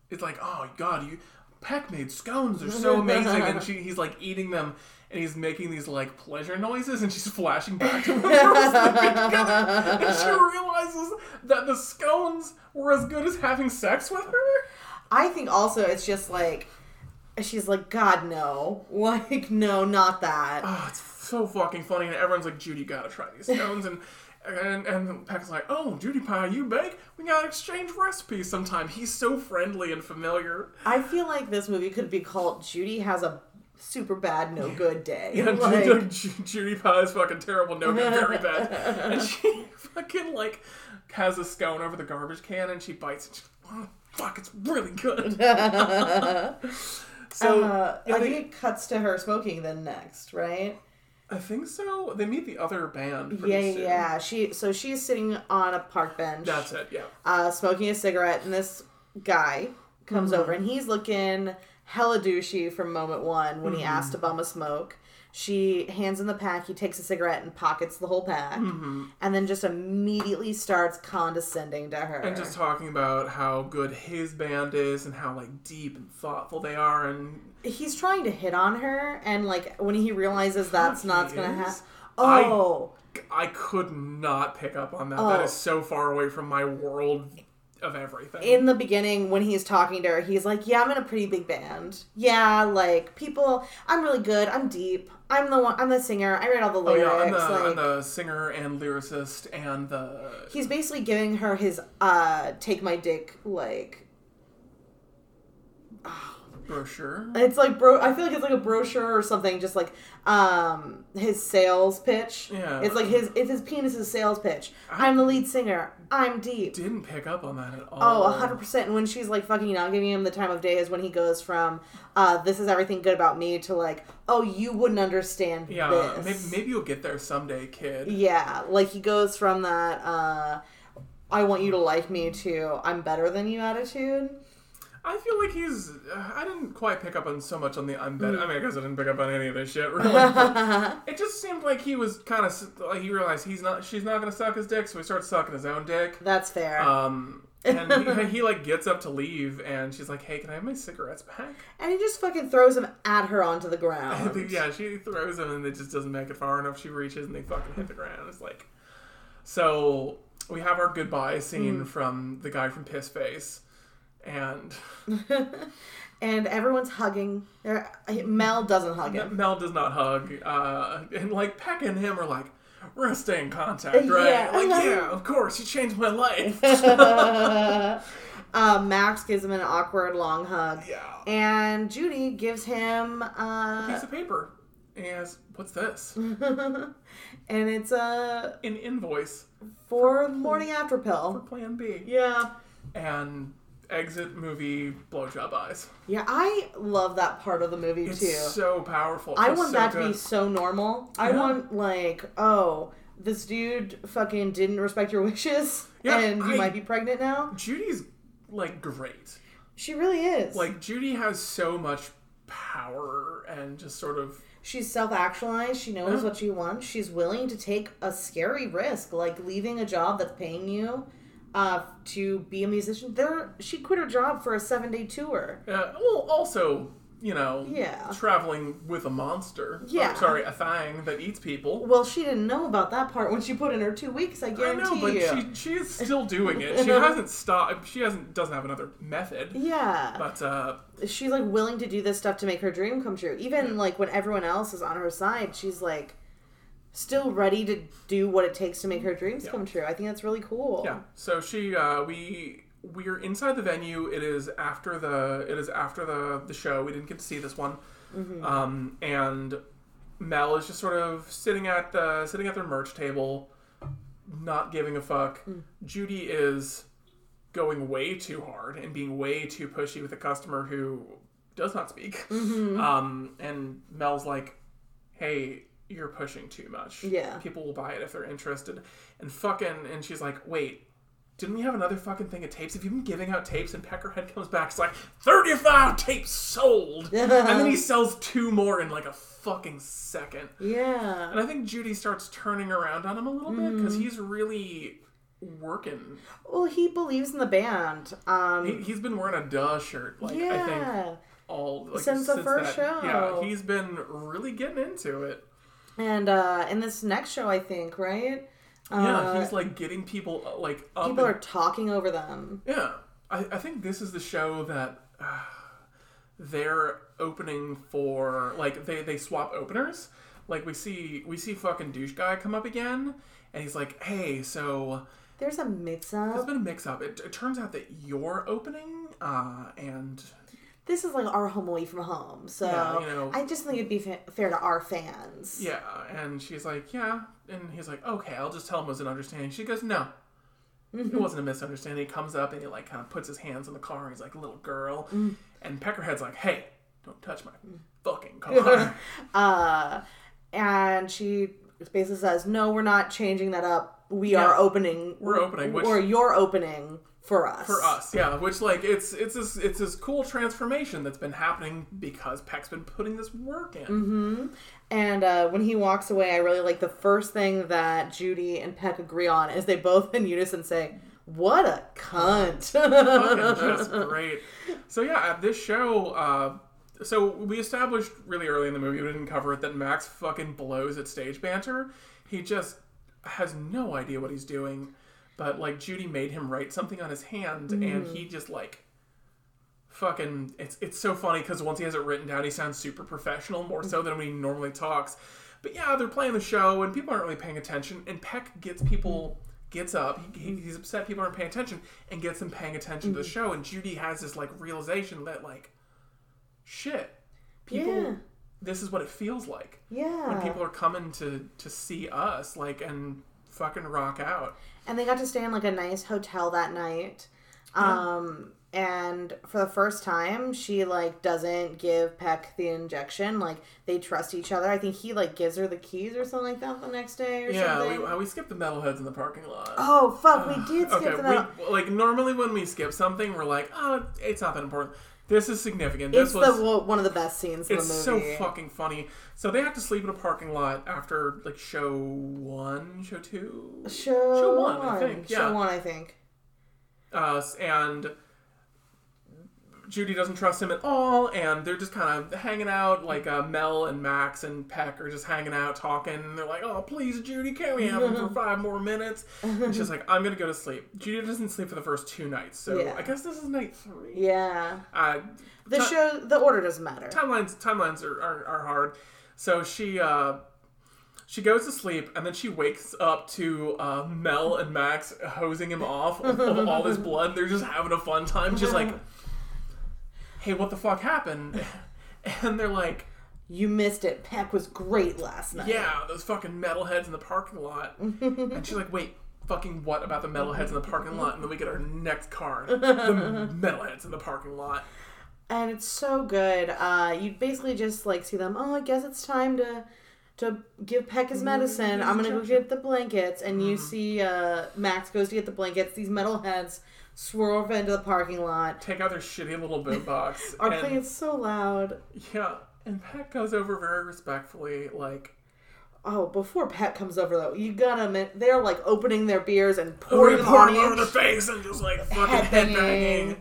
it's like, oh god, you Peck made scones. They're so amazing. and she, he's like eating them, and he's making these like pleasure noises, and she's flashing back to when they were sleeping together. And she realizes that the scones were as good as having sex with her. I think also it's just like she's like, God no, like no, not that. Oh, it's so fucking funny, and everyone's like, Judy, you gotta try these scones, and and and Peck's like, oh, Judy pie, you bake? We gotta exchange recipes sometime. He's so friendly and familiar. I feel like this movie could be called Judy has a super bad, no good day. Yeah, Like, Ju- Judy pie is fucking terrible, no good, very bad, and she fucking like has a scone over the garbage can, and she bites it. She's oh, fuck, it's really good. so uh, I they- think it cuts to her smoking then next, right? I think so. They meet the other band. Yeah, soon. yeah. She so she's sitting on a park bench, That's it. Yeah. uh, smoking a cigarette, and this guy comes Mm-hmm. over and he's looking hella douchey from moment one when he Mm-hmm. asked to bum a smoke. She hands him the pack. He takes a cigarette and pockets the whole pack, Mm-hmm. and then just immediately starts condescending to her. and just talking about how good his band is and how like deep and thoughtful they are and he's trying to hit on her, and like when he realizes that's He not gonna is? happen. I- Oh, I could not pick up on that. Oh. That is so far away from my world of everything. in the beginning when he's talking to her, he's like, "Yeah, I'm in a pretty big band. Yeah, like people, I'm really good. I'm deep. I'm the one. I'm the singer. I write all the oh lyrics. yeah, I'm the, like, I'm the singer and lyricist and the he's basically giving her his uh take my dick like brochure. it's like bro I feel like it's like a brochure or something just like um his sales pitch. Yeah. It's like his if his penis is sales pitch. I'm the lead singer. I'm deep. Didn't pick up on that at all. Oh, a hundred percent. And when she's like fucking not giving him the time of day is when he goes from uh this is everything good about me to like, oh you wouldn't understand Yeah, maybe, maybe you'll get there someday, kid. Yeah, like he goes from that uh I want you to like me to I'm better than you attitude. I feel like he's. Uh, I didn't quite pick up on so much on the I'm better. I mean, I guess I didn't pick up on any of this shit really. but it just seemed like he was kind of like he realized he's not. She's not gonna suck his dick, so he starts sucking his own dick. That's fair. Um, and he, he like gets up to leave, and she's like, "Hey, can I have my cigarettes back?" and he just fucking throws them at her onto the ground. think, yeah, she throws them, and it just doesn't make it far enough. She reaches, and they fucking hit the ground. It's like, so we have our goodbye scene Mm. from the guy from Piss Face, and and everyone's hugging. They're- Mel doesn't hug him. Mel does not hug, uh, and like Peck and him are like, we're gonna stay in contact, right? Yeah. Like, yeah, of course, you changed my life. uh, Max gives him an awkward long hug. Yeah. And Judy gives him uh piece uh, of paper. And he has, what's this? and it's uh An invoice for morning after pill. for. Plan B. Yeah. And exit movie blowjob eyes. Yeah, I love that part of the movie It's too. so powerful. I It's want so that to be so normal. I want like, oh, this dude fucking didn't respect your wishes Yeah, and you I- might be pregnant now. Judy's like great. She really is. Like Judy has so much power and just sort of She's self actualized. She knows Yeah. what she wants. She's willing to take a scary risk, like leaving a job that's paying you uh, to be a musician. There, she quit her job for a seven day tour. uh, well also you know Yeah. traveling with a monster. Yeah. sorry, a thing that eats people. Well, she didn't know about that part when she put in her two weeks. I I guarantee know, but you. she she is still doing it. She hasn't stopped. She hasn't doesn't have another method. yeah, But uh, she's like willing to do this stuff to make her dream come true. Even like when everyone else is on her side, she's like still ready to do what it takes to make her dreams Yeah. come true. I think that's really cool. yeah, so she uh, we we're inside the venue. It is after the it is after the the show. We didn't get to see this one. Um, and Mel is just sort of sitting at the sitting at their merch table, not giving a fuck. Judy is going way too hard and being way too pushy with a customer who does not speak. Um, and Mel's like, "Hey, you're pushing too much. Yeah. people will buy it if they're interested." And fucking, and she's like, "Wait." Didn't we have another fucking thing of tapes? Have you been giving out tapes? And Peckerhead comes back. It's like thirty-five tapes sold, and then he sells two more in like a fucking second. Yeah. And I think Judy starts turning around on him a little bit Mm-hmm. because he's really working. Well, he believes in the band. Um, He, he's been wearing a duh shirt, like I think all like, Since the first that- show. Yeah, he's been really getting into it. And uh, in this next show, I think, right? Yeah, Uh, he's like getting people uh, like up. people and- are talking over them. Yeah, I, I think this is the show that uh, they're opening for. Like they they swap openers. Like we see we see fucking douche guy come up again, and he's like, "Hey, so There's a mix up." there's been a mix up. It, it turns out that you're opening, uh, and This is like our home away from home. So Yeah, you know. I just think it'd be fa- fair to our fans. yeah." And she's like, "Yeah," and he's like, "Okay, I'll just tell him it was an understanding." She goes, "No." Mm-hmm. It wasn't a misunderstanding. He comes up and he like kind of puts his hands on the car. And he's like, "Little girl," mm. and Peckerhead's like, "Hey, don't touch my mm. fucking car." Uh, and she basically says, "No, we're not changing that up. We Yeah. are opening. We're opening, which- or you're opening for us. for us yeah. Which like it's it's this it's this cool transformation that's been happening because peck's been putting this work in. And uh, when he walks away, I really like the first thing that Judy and Peck agree on is they both in unison say, "What a cunt." Just great. So yeah at this show uh so we established really early in the movie we didn't cover it that max fucking blows at stage banter. He just has no idea what he's doing but like judy made him write something on his hand and mm-hmm. he just like fucking it's it's so funny because once he has it written down he sounds super professional more so than when he normally talks. But yeah they're playing the show and people aren't really paying attention and peck gets people gets up he, he- he's upset people aren't paying attention and gets them paying attention to the mm-hmm. show and judy has this like realization that like shit people Yeah. this is what it feels like. Yeah. when people are coming to to see us like and fucking rock out and they got to stay in like a nice hotel that night. Um, and for the first time, she like doesn't give Peck the injection. Like they trust each other. I think he like gives her the keys or something like that the next day or yeah something. we, we skipped the metalheads in the parking lot oh fuck, we did skip okay, the metal. we, like normally when we skip something, we're like, oh, it's not that important. This is significant. This It's was. the one of the best scenes in the it's so fucking funny. So they have to sleep in a parking lot after like show one, show two, Show, Show one, I think, Show one, I think. uh, and Judy doesn't trust him at all, and they're just kind of hanging out. Like uh, Mel and Max and Peck are just hanging out, talking. And they're like, "Oh, please, Judy, can we have him for five more minutes?" And she's like, "I'm gonna go to sleep." Judy doesn't sleep for the first two nights, so Yeah. I guess this is night three. Yeah. Uh, The show, the order doesn't matter. timelines timelines are, are, are hard. So she uh, She goes to sleep and then she wakes up to uh, Mel and Max hosing him off of, of all this blood. They're just having a fun time, just like, "Hey, what the fuck happened?" And they're like, You missed it. Peck was great last night. "Yeah, those fucking metalheads in the parking lot." and she's like, "Wait." Fucking what about the metalheads in the parking lot? And then we get our next card. The metalheads in the parking lot. and it's so good. Uh, you basically just like see them. Oh, I guess it's time to to give Peck his medicine. I'm gonna go get the blankets, and you see uh, Max goes to get the blankets. These metalheads swerve into the parking lot. Take out their shitty little boombox. Are and- playing so loud. Yeah, and Pat goes over very respectfully, like, Oh, before Peck comes over though, you gotta admit they're like opening their beers and pouring them pouring on over their face and just like fucking Headbanging. headbanging.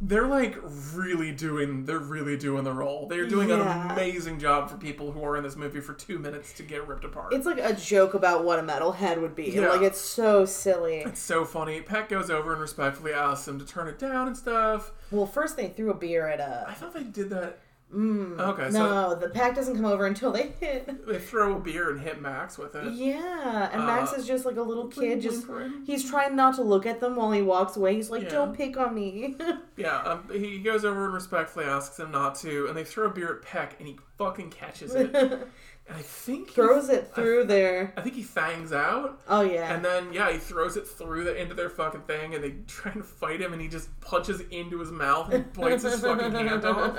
They're like really doing, they're really doing the role. They're doing Yeah. an amazing job for people who are in this movie for two minutes to get ripped apart. It's, like a joke about what a metalhead would be. Yeah. Like it's so silly. It's so funny. Pat goes over and respectfully asks him to turn it down and stuff. Well, first they threw a beer at uh, I a. thought they did that. Mm, okay, so No, the pack doesn't come over until they hit. they throw a beer and hit Max with it. Yeah, and Max Uh, is just like a little kid. Just he's trying not to look at them while he walks away. He's like, Yeah. "Don't pick on me." Yeah, um, he goes over and respectfully asks them not to, and they throw a beer at Peck, and he fucking catches it. and I think he, Throws it through their. I think he fangs out, Oh yeah. and then yeah, he throws it through the into their fucking thing, and they try and fight him, and he just punches into his mouth and bites his fucking hand off,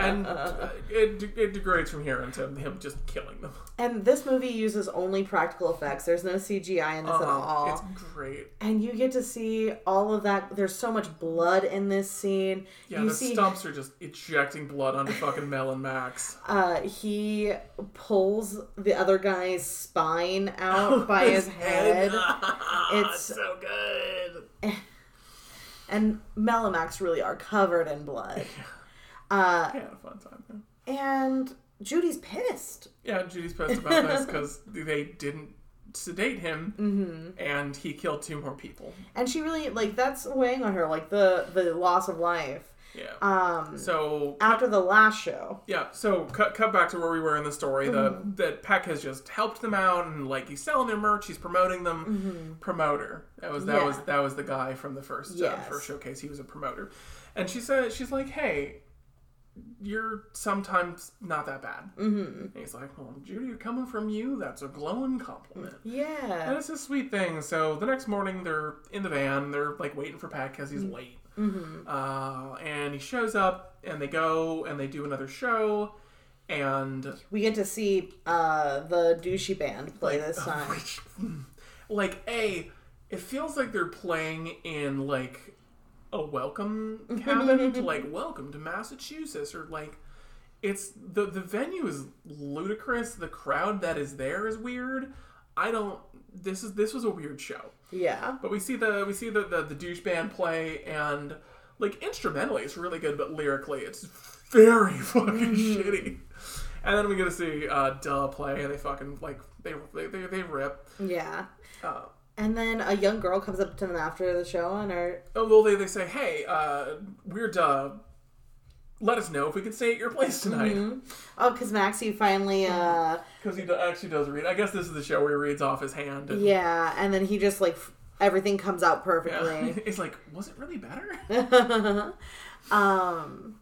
and uh, it, it degrades from here into him just killing them. And this movie uses only practical effects. There's no CGI in this at Uh, all. it's great. and you get to see all of that. There's so much blood in this scene. Yeah, you the see, stumps are just ejecting blood onto fucking Mel and Max. uh, he pulls the other guy's spine out by his head, it's so good. and Mel and Max really are covered in blood. Uh, I had a fun time. though. and Judy's pissed. Yeah, Judy's pissed about this because they didn't sedate him, Mm-hmm. and he killed two more people. and she really like that's weighing on her like the the loss of life Yeah. um so after the last show yeah, so cut cut back to where we were in the story. Mm-hmm. The that Peck has just helped them out, and like he's selling their merch, he's promoting them. Promoter. That was that Mm-hmm. Yeah. was that was the guy from the first uh, first showcase. He was a promoter, and she said she's like, hey. You're sometimes not that bad. Mm-hmm. And he's like, "Well, Judy, coming from you, that's a glowing compliment." Yeah. And it's a sweet thing. So the next morning, they're in the van. They're like waiting for Pat because he's late. Mm-hmm. Uh, and he shows up, and they go and they do another show. And we get to see uh the douchey band play this time which, like, a, it feels like they're playing in like a welcome cabin, to, like welcome to Massachusetts, or like. It's the the venue is ludicrous. The crowd that is there is weird. I don't. This is this was a weird show. Yeah But we see the we see the the, the douche band play and like instrumentally it's really good, but lyrically it's very fucking shitty. And then we get to see uh, Duh play, and they fucking like they they they, they rip. yeah Uh, and then a young girl comes up to them after the show and are oh well, they they say, hey, uh, we're Duh. Let us know if we can stay at your place tonight. oh because maxie finally uh Because he do- actually does read. I guess this is the show where he reads off his hand. And, yeah and then he just like f- everything comes out yeah. perfectly It's like, was it really better? um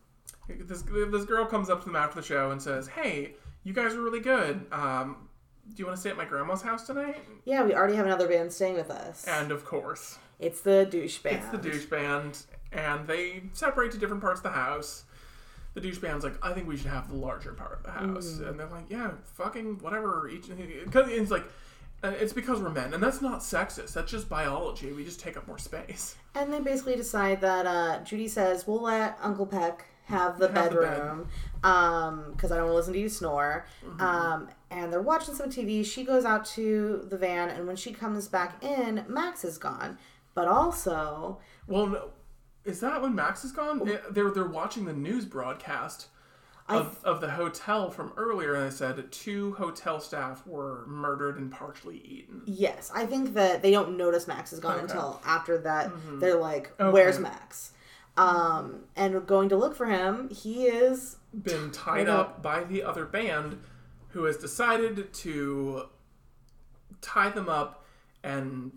this this girl comes up to them after the show and says, "Hey, you guys are really good. Um, do you want to stay at my grandma's house tonight?" yeah we already have another band staying with us And of course, it's the douche band it's the douche band, and they separate to different parts of the house. The douche band's like, "I think we should have the larger part of the house," and they're like, "Yeah, fucking whatever." Each because it's like. uh, It's because we're men, and that's not sexist. That's just biology. We just take up more space. And they basically decide that uh, Judy says, "We'll let Uncle Peck have the Have bed. bedroom because I don't want to listen to you snore." Mm-hmm. Um, and they're watching some TV. She goes out to the van, and when she comes back in, Max is gone. But also, Well, no, is that when Max is gone? Yeah, They're they're watching the news broadcast of, of the hotel from earlier, and they said two hotel staff were murdered and partially eaten. yes, I think that they don't notice Max is gone Okay. Mm-hmm. until after that. They're like, "Where's Max?" Um, and going to look for him. He is Been tied up by the other band, who has decided to tie them up and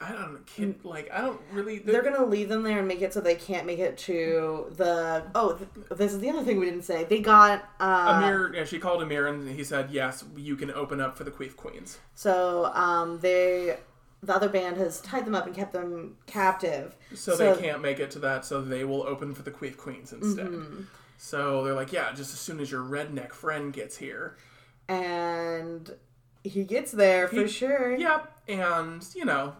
I don't know, kid, like I don't really. They're gonna leave them there and make it so they can't make it to the. Oh, th- this is the other thing we didn't say. They got uh, Amir. Yeah, she called Amir and he said, "Yes, you can open up for the Queef Queens." So um, they, the other band has tied them up and kept them captive. So, they can't make it to that. So they will open for the Queef Queens instead. Mm-hmm. So they're like, "Yeah, just as soon as your redneck friend gets here." And he gets there for sure. Yep, and you know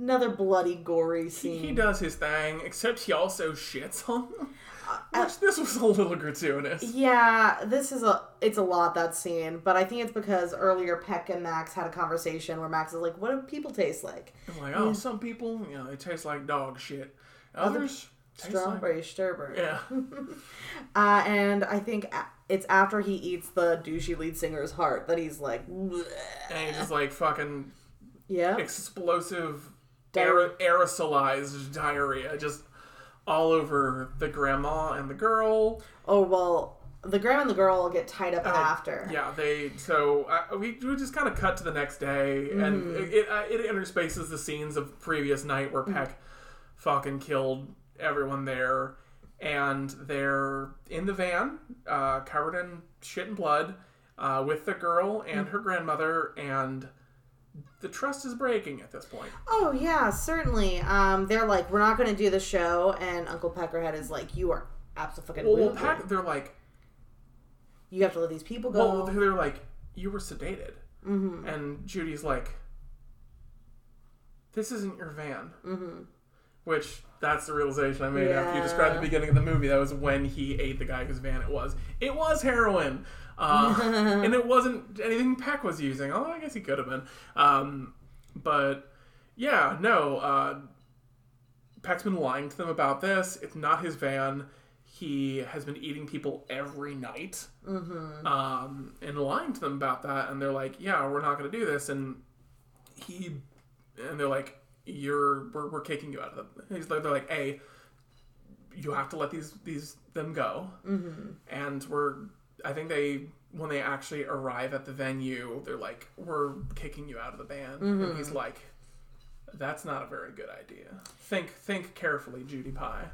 Another bloody, gory scene. he does his thing. Except he also shits on them. Uh, Which this was a little gratuitous. Yeah, this is a it's a lot that scene, but I think it's because earlier Peck and Max had a conversation where Max is like, "What do people taste like? I'm like, oh, some people, you know, they taste like dog shit. Others taste like Strawberry sherbet." yeah. Uh, and I think it's after he eats the douchey lead singer's heart that he's like, "Bleh." And he's just like fucking "Yeah, explosive Diar- aerosolized diarrhea just all over the grandma and the girl. oh well." The grandma and the girl get tied up after. Oh, Yeah, they so uh, we, we just kind of cut to the next day, and Mm-hmm. it it, uh, it interspaces the scenes of previous night where Peck fucking killed everyone there, and they're in the van, uh, covered in shit and blood, uh, with the girl and Mm. her grandmother, and the trust is breaking at this point. Oh yeah, certainly. Um, they're like, "We're not going to do the show," and Uncle Peckerhead is like, "You are absolutely Well, well Peck, they're like, You have to let these people go." well, they're like, you were sedated, mm-hmm. and Judy's like, this isn't your van. Mm-hmm. Which that's the realization I made after you described the beginning of the movie. That was when he ate the guy whose van it was. It was heroin, uh, and it wasn't anything Peck was using. Although I guess he could have been. Um, but yeah, no. Uh, Peck's been lying to them about this. It's not his van. He has been eating people every night, um, and lying to them about that. And they're like, "Yeah, we're not going to do this." And he, and they're like, "You're, we're, we're kicking you out of the." He's like, they're like, "A, you have to let these these them go." Mm-hmm. And we're, I think they when they actually arrive at the venue, they're like, "We're kicking you out of the band," and he's like. That's not a very good idea. Think think carefully, Judy Pie.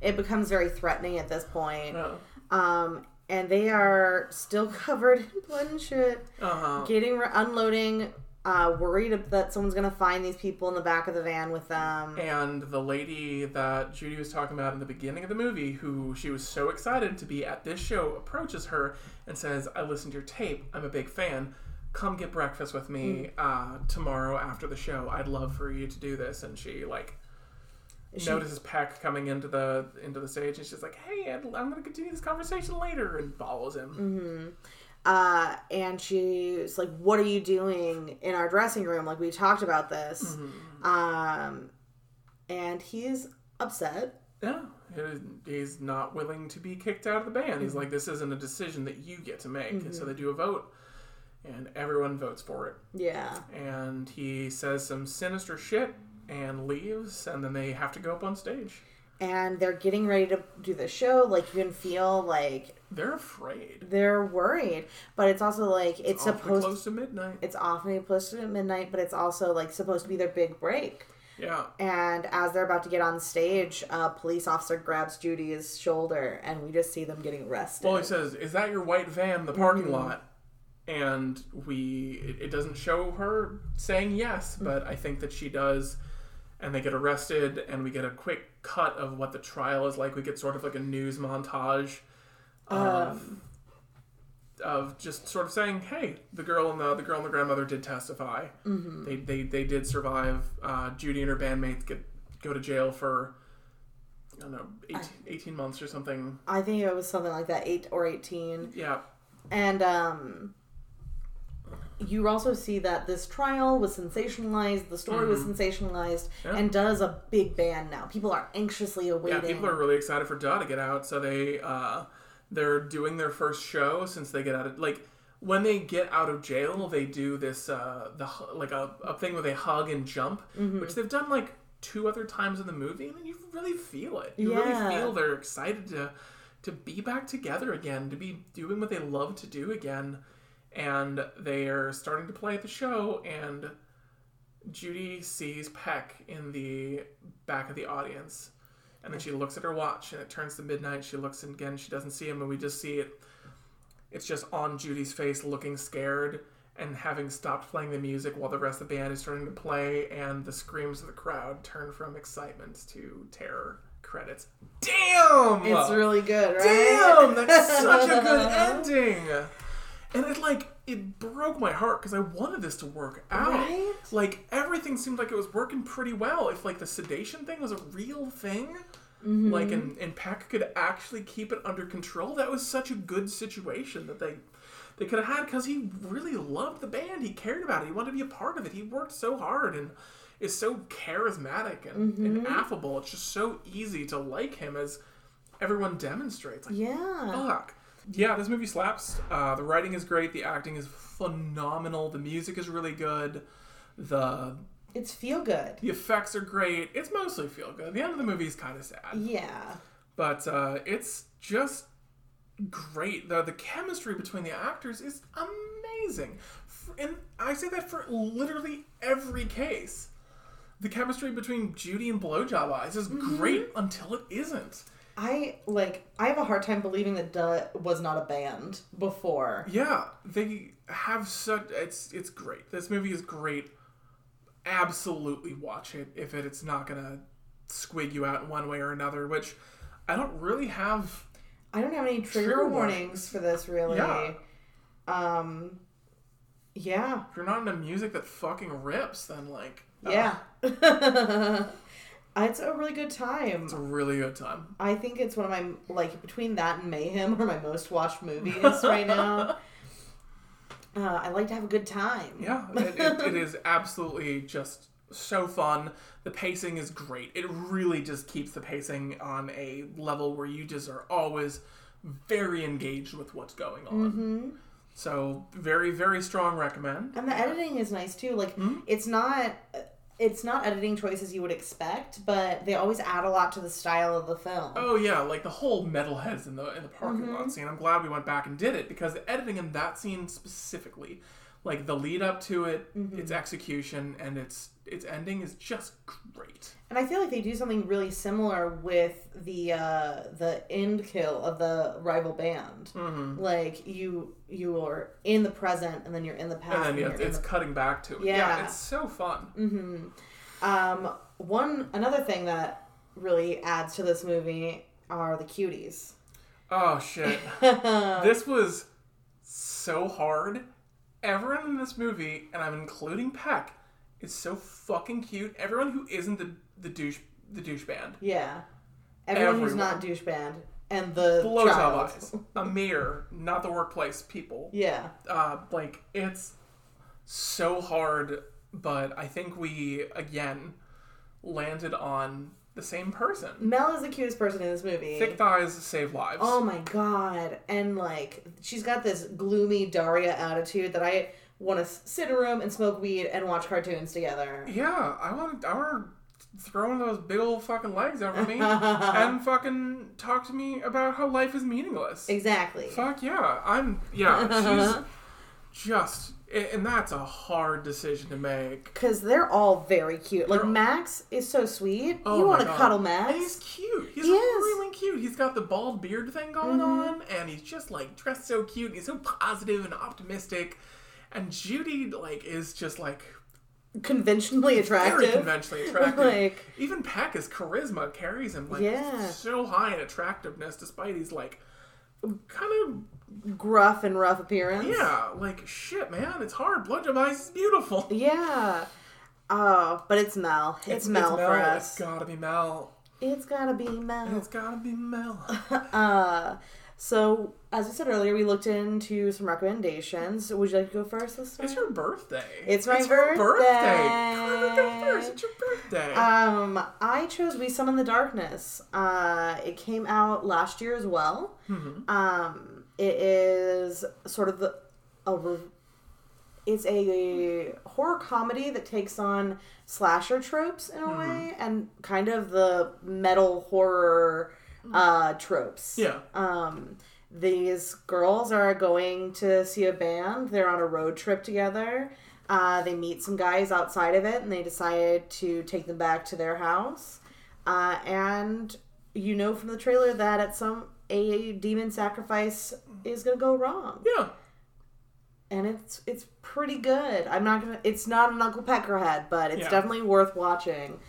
it becomes very threatening at this point. Oh. Um, and they are still covered in blood and shit, Uh-huh. getting unloading, uh, worried that someone's gonna find these people in the back of the van with them. And the lady that Judy was talking about in the beginning of the movie, who she was so excited to be at this show, approaches her and says, I listened to your tape. I'm a big fan. Come get breakfast with me uh, tomorrow after the show. I'd love for you to do this. And she, like, She- notices Peck coming into the into the stage and she's like, "Hey, I'd, I'm going to continue this conversation later," and follows him. Uh, and she's like, "What are you doing in our dressing room? Like we talked about this." Um, and he's upset. Yeah, he's not willing to be kicked out of the band. He's like, "This isn't a decision that you get to make." And so they do a vote, and everyone votes for it. Yeah. and he says some sinister shit and leaves and then they have to go up on stage And they're getting ready to do the show. Like you can feel like they're afraid. They're worried, but it's also like it's, Awfully supposed. close to midnight. It's often close to midnight, but it's also like supposed to be their big break. yeah. And as they're about to get on stage, a police officer grabs Judy's shoulder, and we just see them getting arrested. well he says is that your white van the parking mm-hmm. lot? And we it, it doesn't show her saying yes mm-hmm. but i think that she does. And they get arrested and we get a quick cut of what the trial is like. We get sort of like a news montage of of just sort of saying, "Hey, the girl and the the girl and the grandmother did testify. They, they they did survive. Uh, Judy and her bandmates get go to jail for I don't know 18, 18 months or something. I think it was something like that, eight or eighteen. Yeah, And um, you also see that this trial was sensationalized, the story was sensationalized, Mm-hmm. Yeah. and does a big band now. People are anxiously yeah. awaiting. People are really excited for Duh to get out, so they uh, they're doing their first show since they get out of like. When they get out of jail, they do this uh, the like a, a thing where they hug and jump, Mm-hmm. which they've done like two other times in the movie, and you really feel it. You Yeah. really feel they're excited to to be back together again, to be doing what they love to do again, and they are starting to play at the show, and Judy sees Peck in the back of the audience. And then she looks at her watch and it turns to midnight. She looks and again, she doesn't see him, and we just see it. It's just on Judy's face looking scared and having stopped playing the music while the rest of the band is starting to play, and the screams of the crowd turn from excitement to terror. Credits. Damn! It's really good, right? Damn! That's such a good ending! And it like it broke my heart because I wanted this to work out. Right? Like everything seemed like it was working pretty well. If like the sedation thing was a real thing, Mm-hmm. like and and Peck could actually keep it under control, that was such a good situation that they they could have had because he really loved the band. He cared about it. He wanted to be a part of it. He worked so hard and is so charismatic and, Mm-hmm. and affable. It's just so easy to like him as everyone demonstrates. Like, Yeah. Fuck. Yeah, this movie slaps. Uh, the writing is great. The acting is phenomenal. The music is really good. The It's feel good. the effects are great. It's mostly feel good. The end of the movie is kind of sad, Yeah. but uh, it's just great. the The chemistry between the actors is amazing, and I say that for literally every case. The chemistry between Judy and Blowjob Eyes is great until it isn't. I like I have a hard time believing that Duh was not a band before. Yeah, they have such it's it's great. This movie is great. Absolutely watch it if it, it's not gonna squig you out in one way or another. Which I don't really have. I don't have any trigger, Trigger warnings warnings. for this really. Yeah. Um yeah. If you're not into music that fucking rips, then like uh, Yeah. it's a really good time. it's a really good time. I think it's one of my like between that and Mayhem are my most watched movies right now. Uh, I like to have a good time. Yeah, it, it, it is absolutely just so fun. The pacing is great. It really just keeps the pacing on a level where you just are always very engaged with what's going on. Mm-hmm. So very very strong recommend. And the editing is nice too. Like it's not it's not editing choices you would expect, but they always add a lot to the style of the film. Oh yeah, like the whole metalheads in the in the parking lot mm-hmm. scene. I'm glad we went back and did it because the editing in that scene specifically, like the lead up to it, mm-hmm. its execution and its its ending is just great. And I feel like they do something really similar with the uh, the end kill of the rival band. Mm-hmm. Like you you are in the present and then you're in the past. And then yeah, it's, the- cutting back to it. Yeah. Yeah. it's so fun. um, one another thing that really adds to this movie are the cuties. Oh shit. this was so hard. Everyone in this movie, and I'm including Peck, is so fucking cute. Everyone who isn't the the douche the douche band. Yeah, everyone, who's not douche band and the Blowjob child. eyes. Amir, not the workplace people. Yeah, Uh, like it's so hard, but I think we again landed on the same person. Mel is the cutest person in this movie. Thick thighs save lives. Oh my god. And like she's got this gloomy Daria attitude that I want to sit in a room and smoke weed and watch cartoons together. Yeah, I want I want to throw one of those big old fucking legs over me and fucking talk to me about how life is meaningless. Exactly. Fuck yeah, I'm yeah. She's just and that's a hard decision to make. Cuz they're all very cute. Like They're all- Max is so sweet. Oh you want to cuddle And Max? he's cute. He's He is. Mm-hmm. really cute. He's got the bald beard thing going on, and he's just like dressed so cute. And he's so positive and optimistic. And Judy like is just like Conventionally attractive. very conventionally attractive. Like- Even Peck's charisma carries him like Yeah. so high in attractiveness, despite he's like kind of Gruff and rough appearance. yeah, like shit, man. It's hard. Blowjob eyes is beautiful. Yeah. Oh, but it's Mel. It's, Mel, for us. It's gotta be Mel. It's gotta be Mel. It's gotta be Mel. Uh, so as I said earlier, we looked into some recommendations. Would you like to go first this time? It's your birthday. It's my your birthday. Carver, go first. It's your birthday. Um, I chose We Summon the Darkness. Uh, it came out last year as well. Mm-hmm. Um, it is sort of the a re- it's a horror comedy that takes on slasher tropes in a Mm-hmm. way and kind of the metal horror uh, tropes. yeah. Um, these girls are going to see a band. They're on a road trip together. Uh, they meet some guys outside of it, and they decide to take them back to their house. Uh, and you know from the trailer that at some a demon sacrifice is gonna go wrong, Yeah. and it's it's pretty good. I'm not gonna. It's not an Uncle Peckerhead, but it's Yeah. definitely worth watching.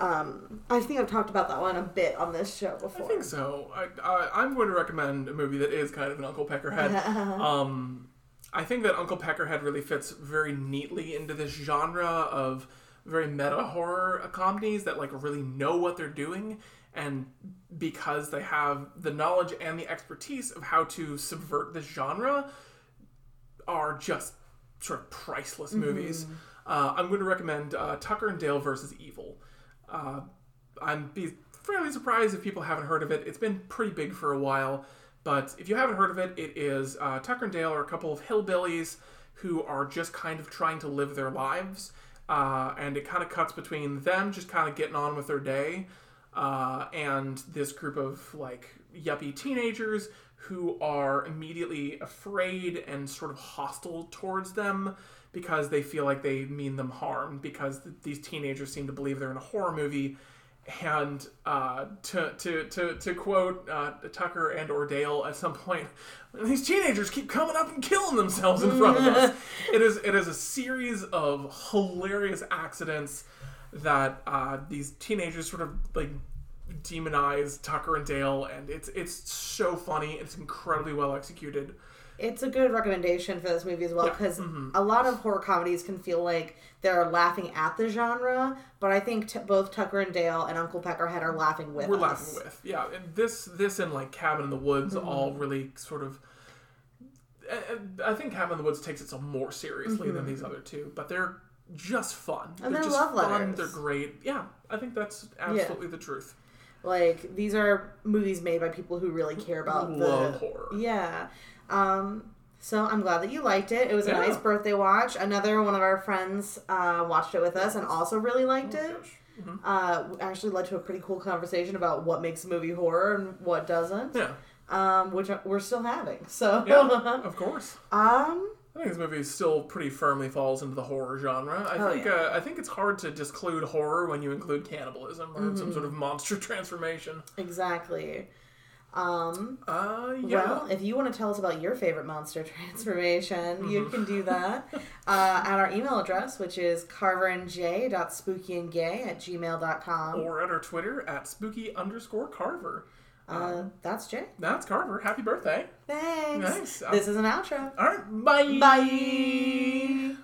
Um, I think I've talked about that one a bit on this show before. I think so. I, I, I'm going to recommend a movie that is kind of an Uncle Peckerhead. um, I think that Uncle Peckerhead really fits very neatly into this genre of very meta horror comedies that like really know what they're doing, and because they have the knowledge and the expertise of how to subvert this genre, are just sort of priceless movies. Uh, I'm going to recommend uh, Tucker and Dale versus Evil. Uh, I'd be fairly surprised if people haven't heard of it. It's been pretty big for a while, but if you haven't heard of it, it is uh, Tucker and Dale are a couple of hillbillies who are just kind of trying to live their lives, uh, and it kind of cuts between them just kind of getting on with their day, uh, and this group of like yuppie teenagers who are immediately afraid and sort of hostile towards them because they feel like they mean them harm because th- these teenagers seem to believe they're in a horror movie and uh, to, to, to, to quote uh, Tucker and or Dale at some point, these teenagers keep coming up and killing themselves in front of us. It is it is a series of hilarious accidents that uh, these teenagers sort of like demonize Tucker and Dale, and it's it's so funny. It's incredibly well executed. it's a good recommendation for this movie as well Yeah, because mhm. a lot of horror comedies can feel like they're laughing at the genre, but I think t- both Tucker and Dale and Uncle Peckerhead are laughing with We're us. laughing with yeah. And this this and like Cabin in the Woods all really sort of. I- think Cabin in the Woods takes itself more seriously than these other two, but they're just fun. And they're just love fun. letters. They're great. Yeah, I think that's absolutely the truth. Like these are movies made by people who really care about Love the horror. yeah. Um, so I'm glad that you liked it. It was a Yeah. nice birthday watch. Another one of our friends uh, watched it with us and also really liked it. Gosh. Mhm. Uh, actually led to a pretty cool conversation about what makes a movie horror and what doesn't. Yeah, Um, which we're still having. So yeah, of course. um, I think this movie still pretty firmly falls into the horror genre. I Oh, think yeah. uh, I think it's hard to disclude horror when you include cannibalism or Mm-hmm. some sort of monster transformation. exactly. Um, Uh, yeah. Well, if you want to tell us about your favorite monster transformation, you Mm-hmm. can do that uh, at our email address, which is carverandj.spookyandgay at gmail.com. or at our Twitter at spooky underscore Carver. Uh, that's Jay. That's Carver. Happy birthday. Thanks. Nice. This is an outro. All right. Bye. Bye.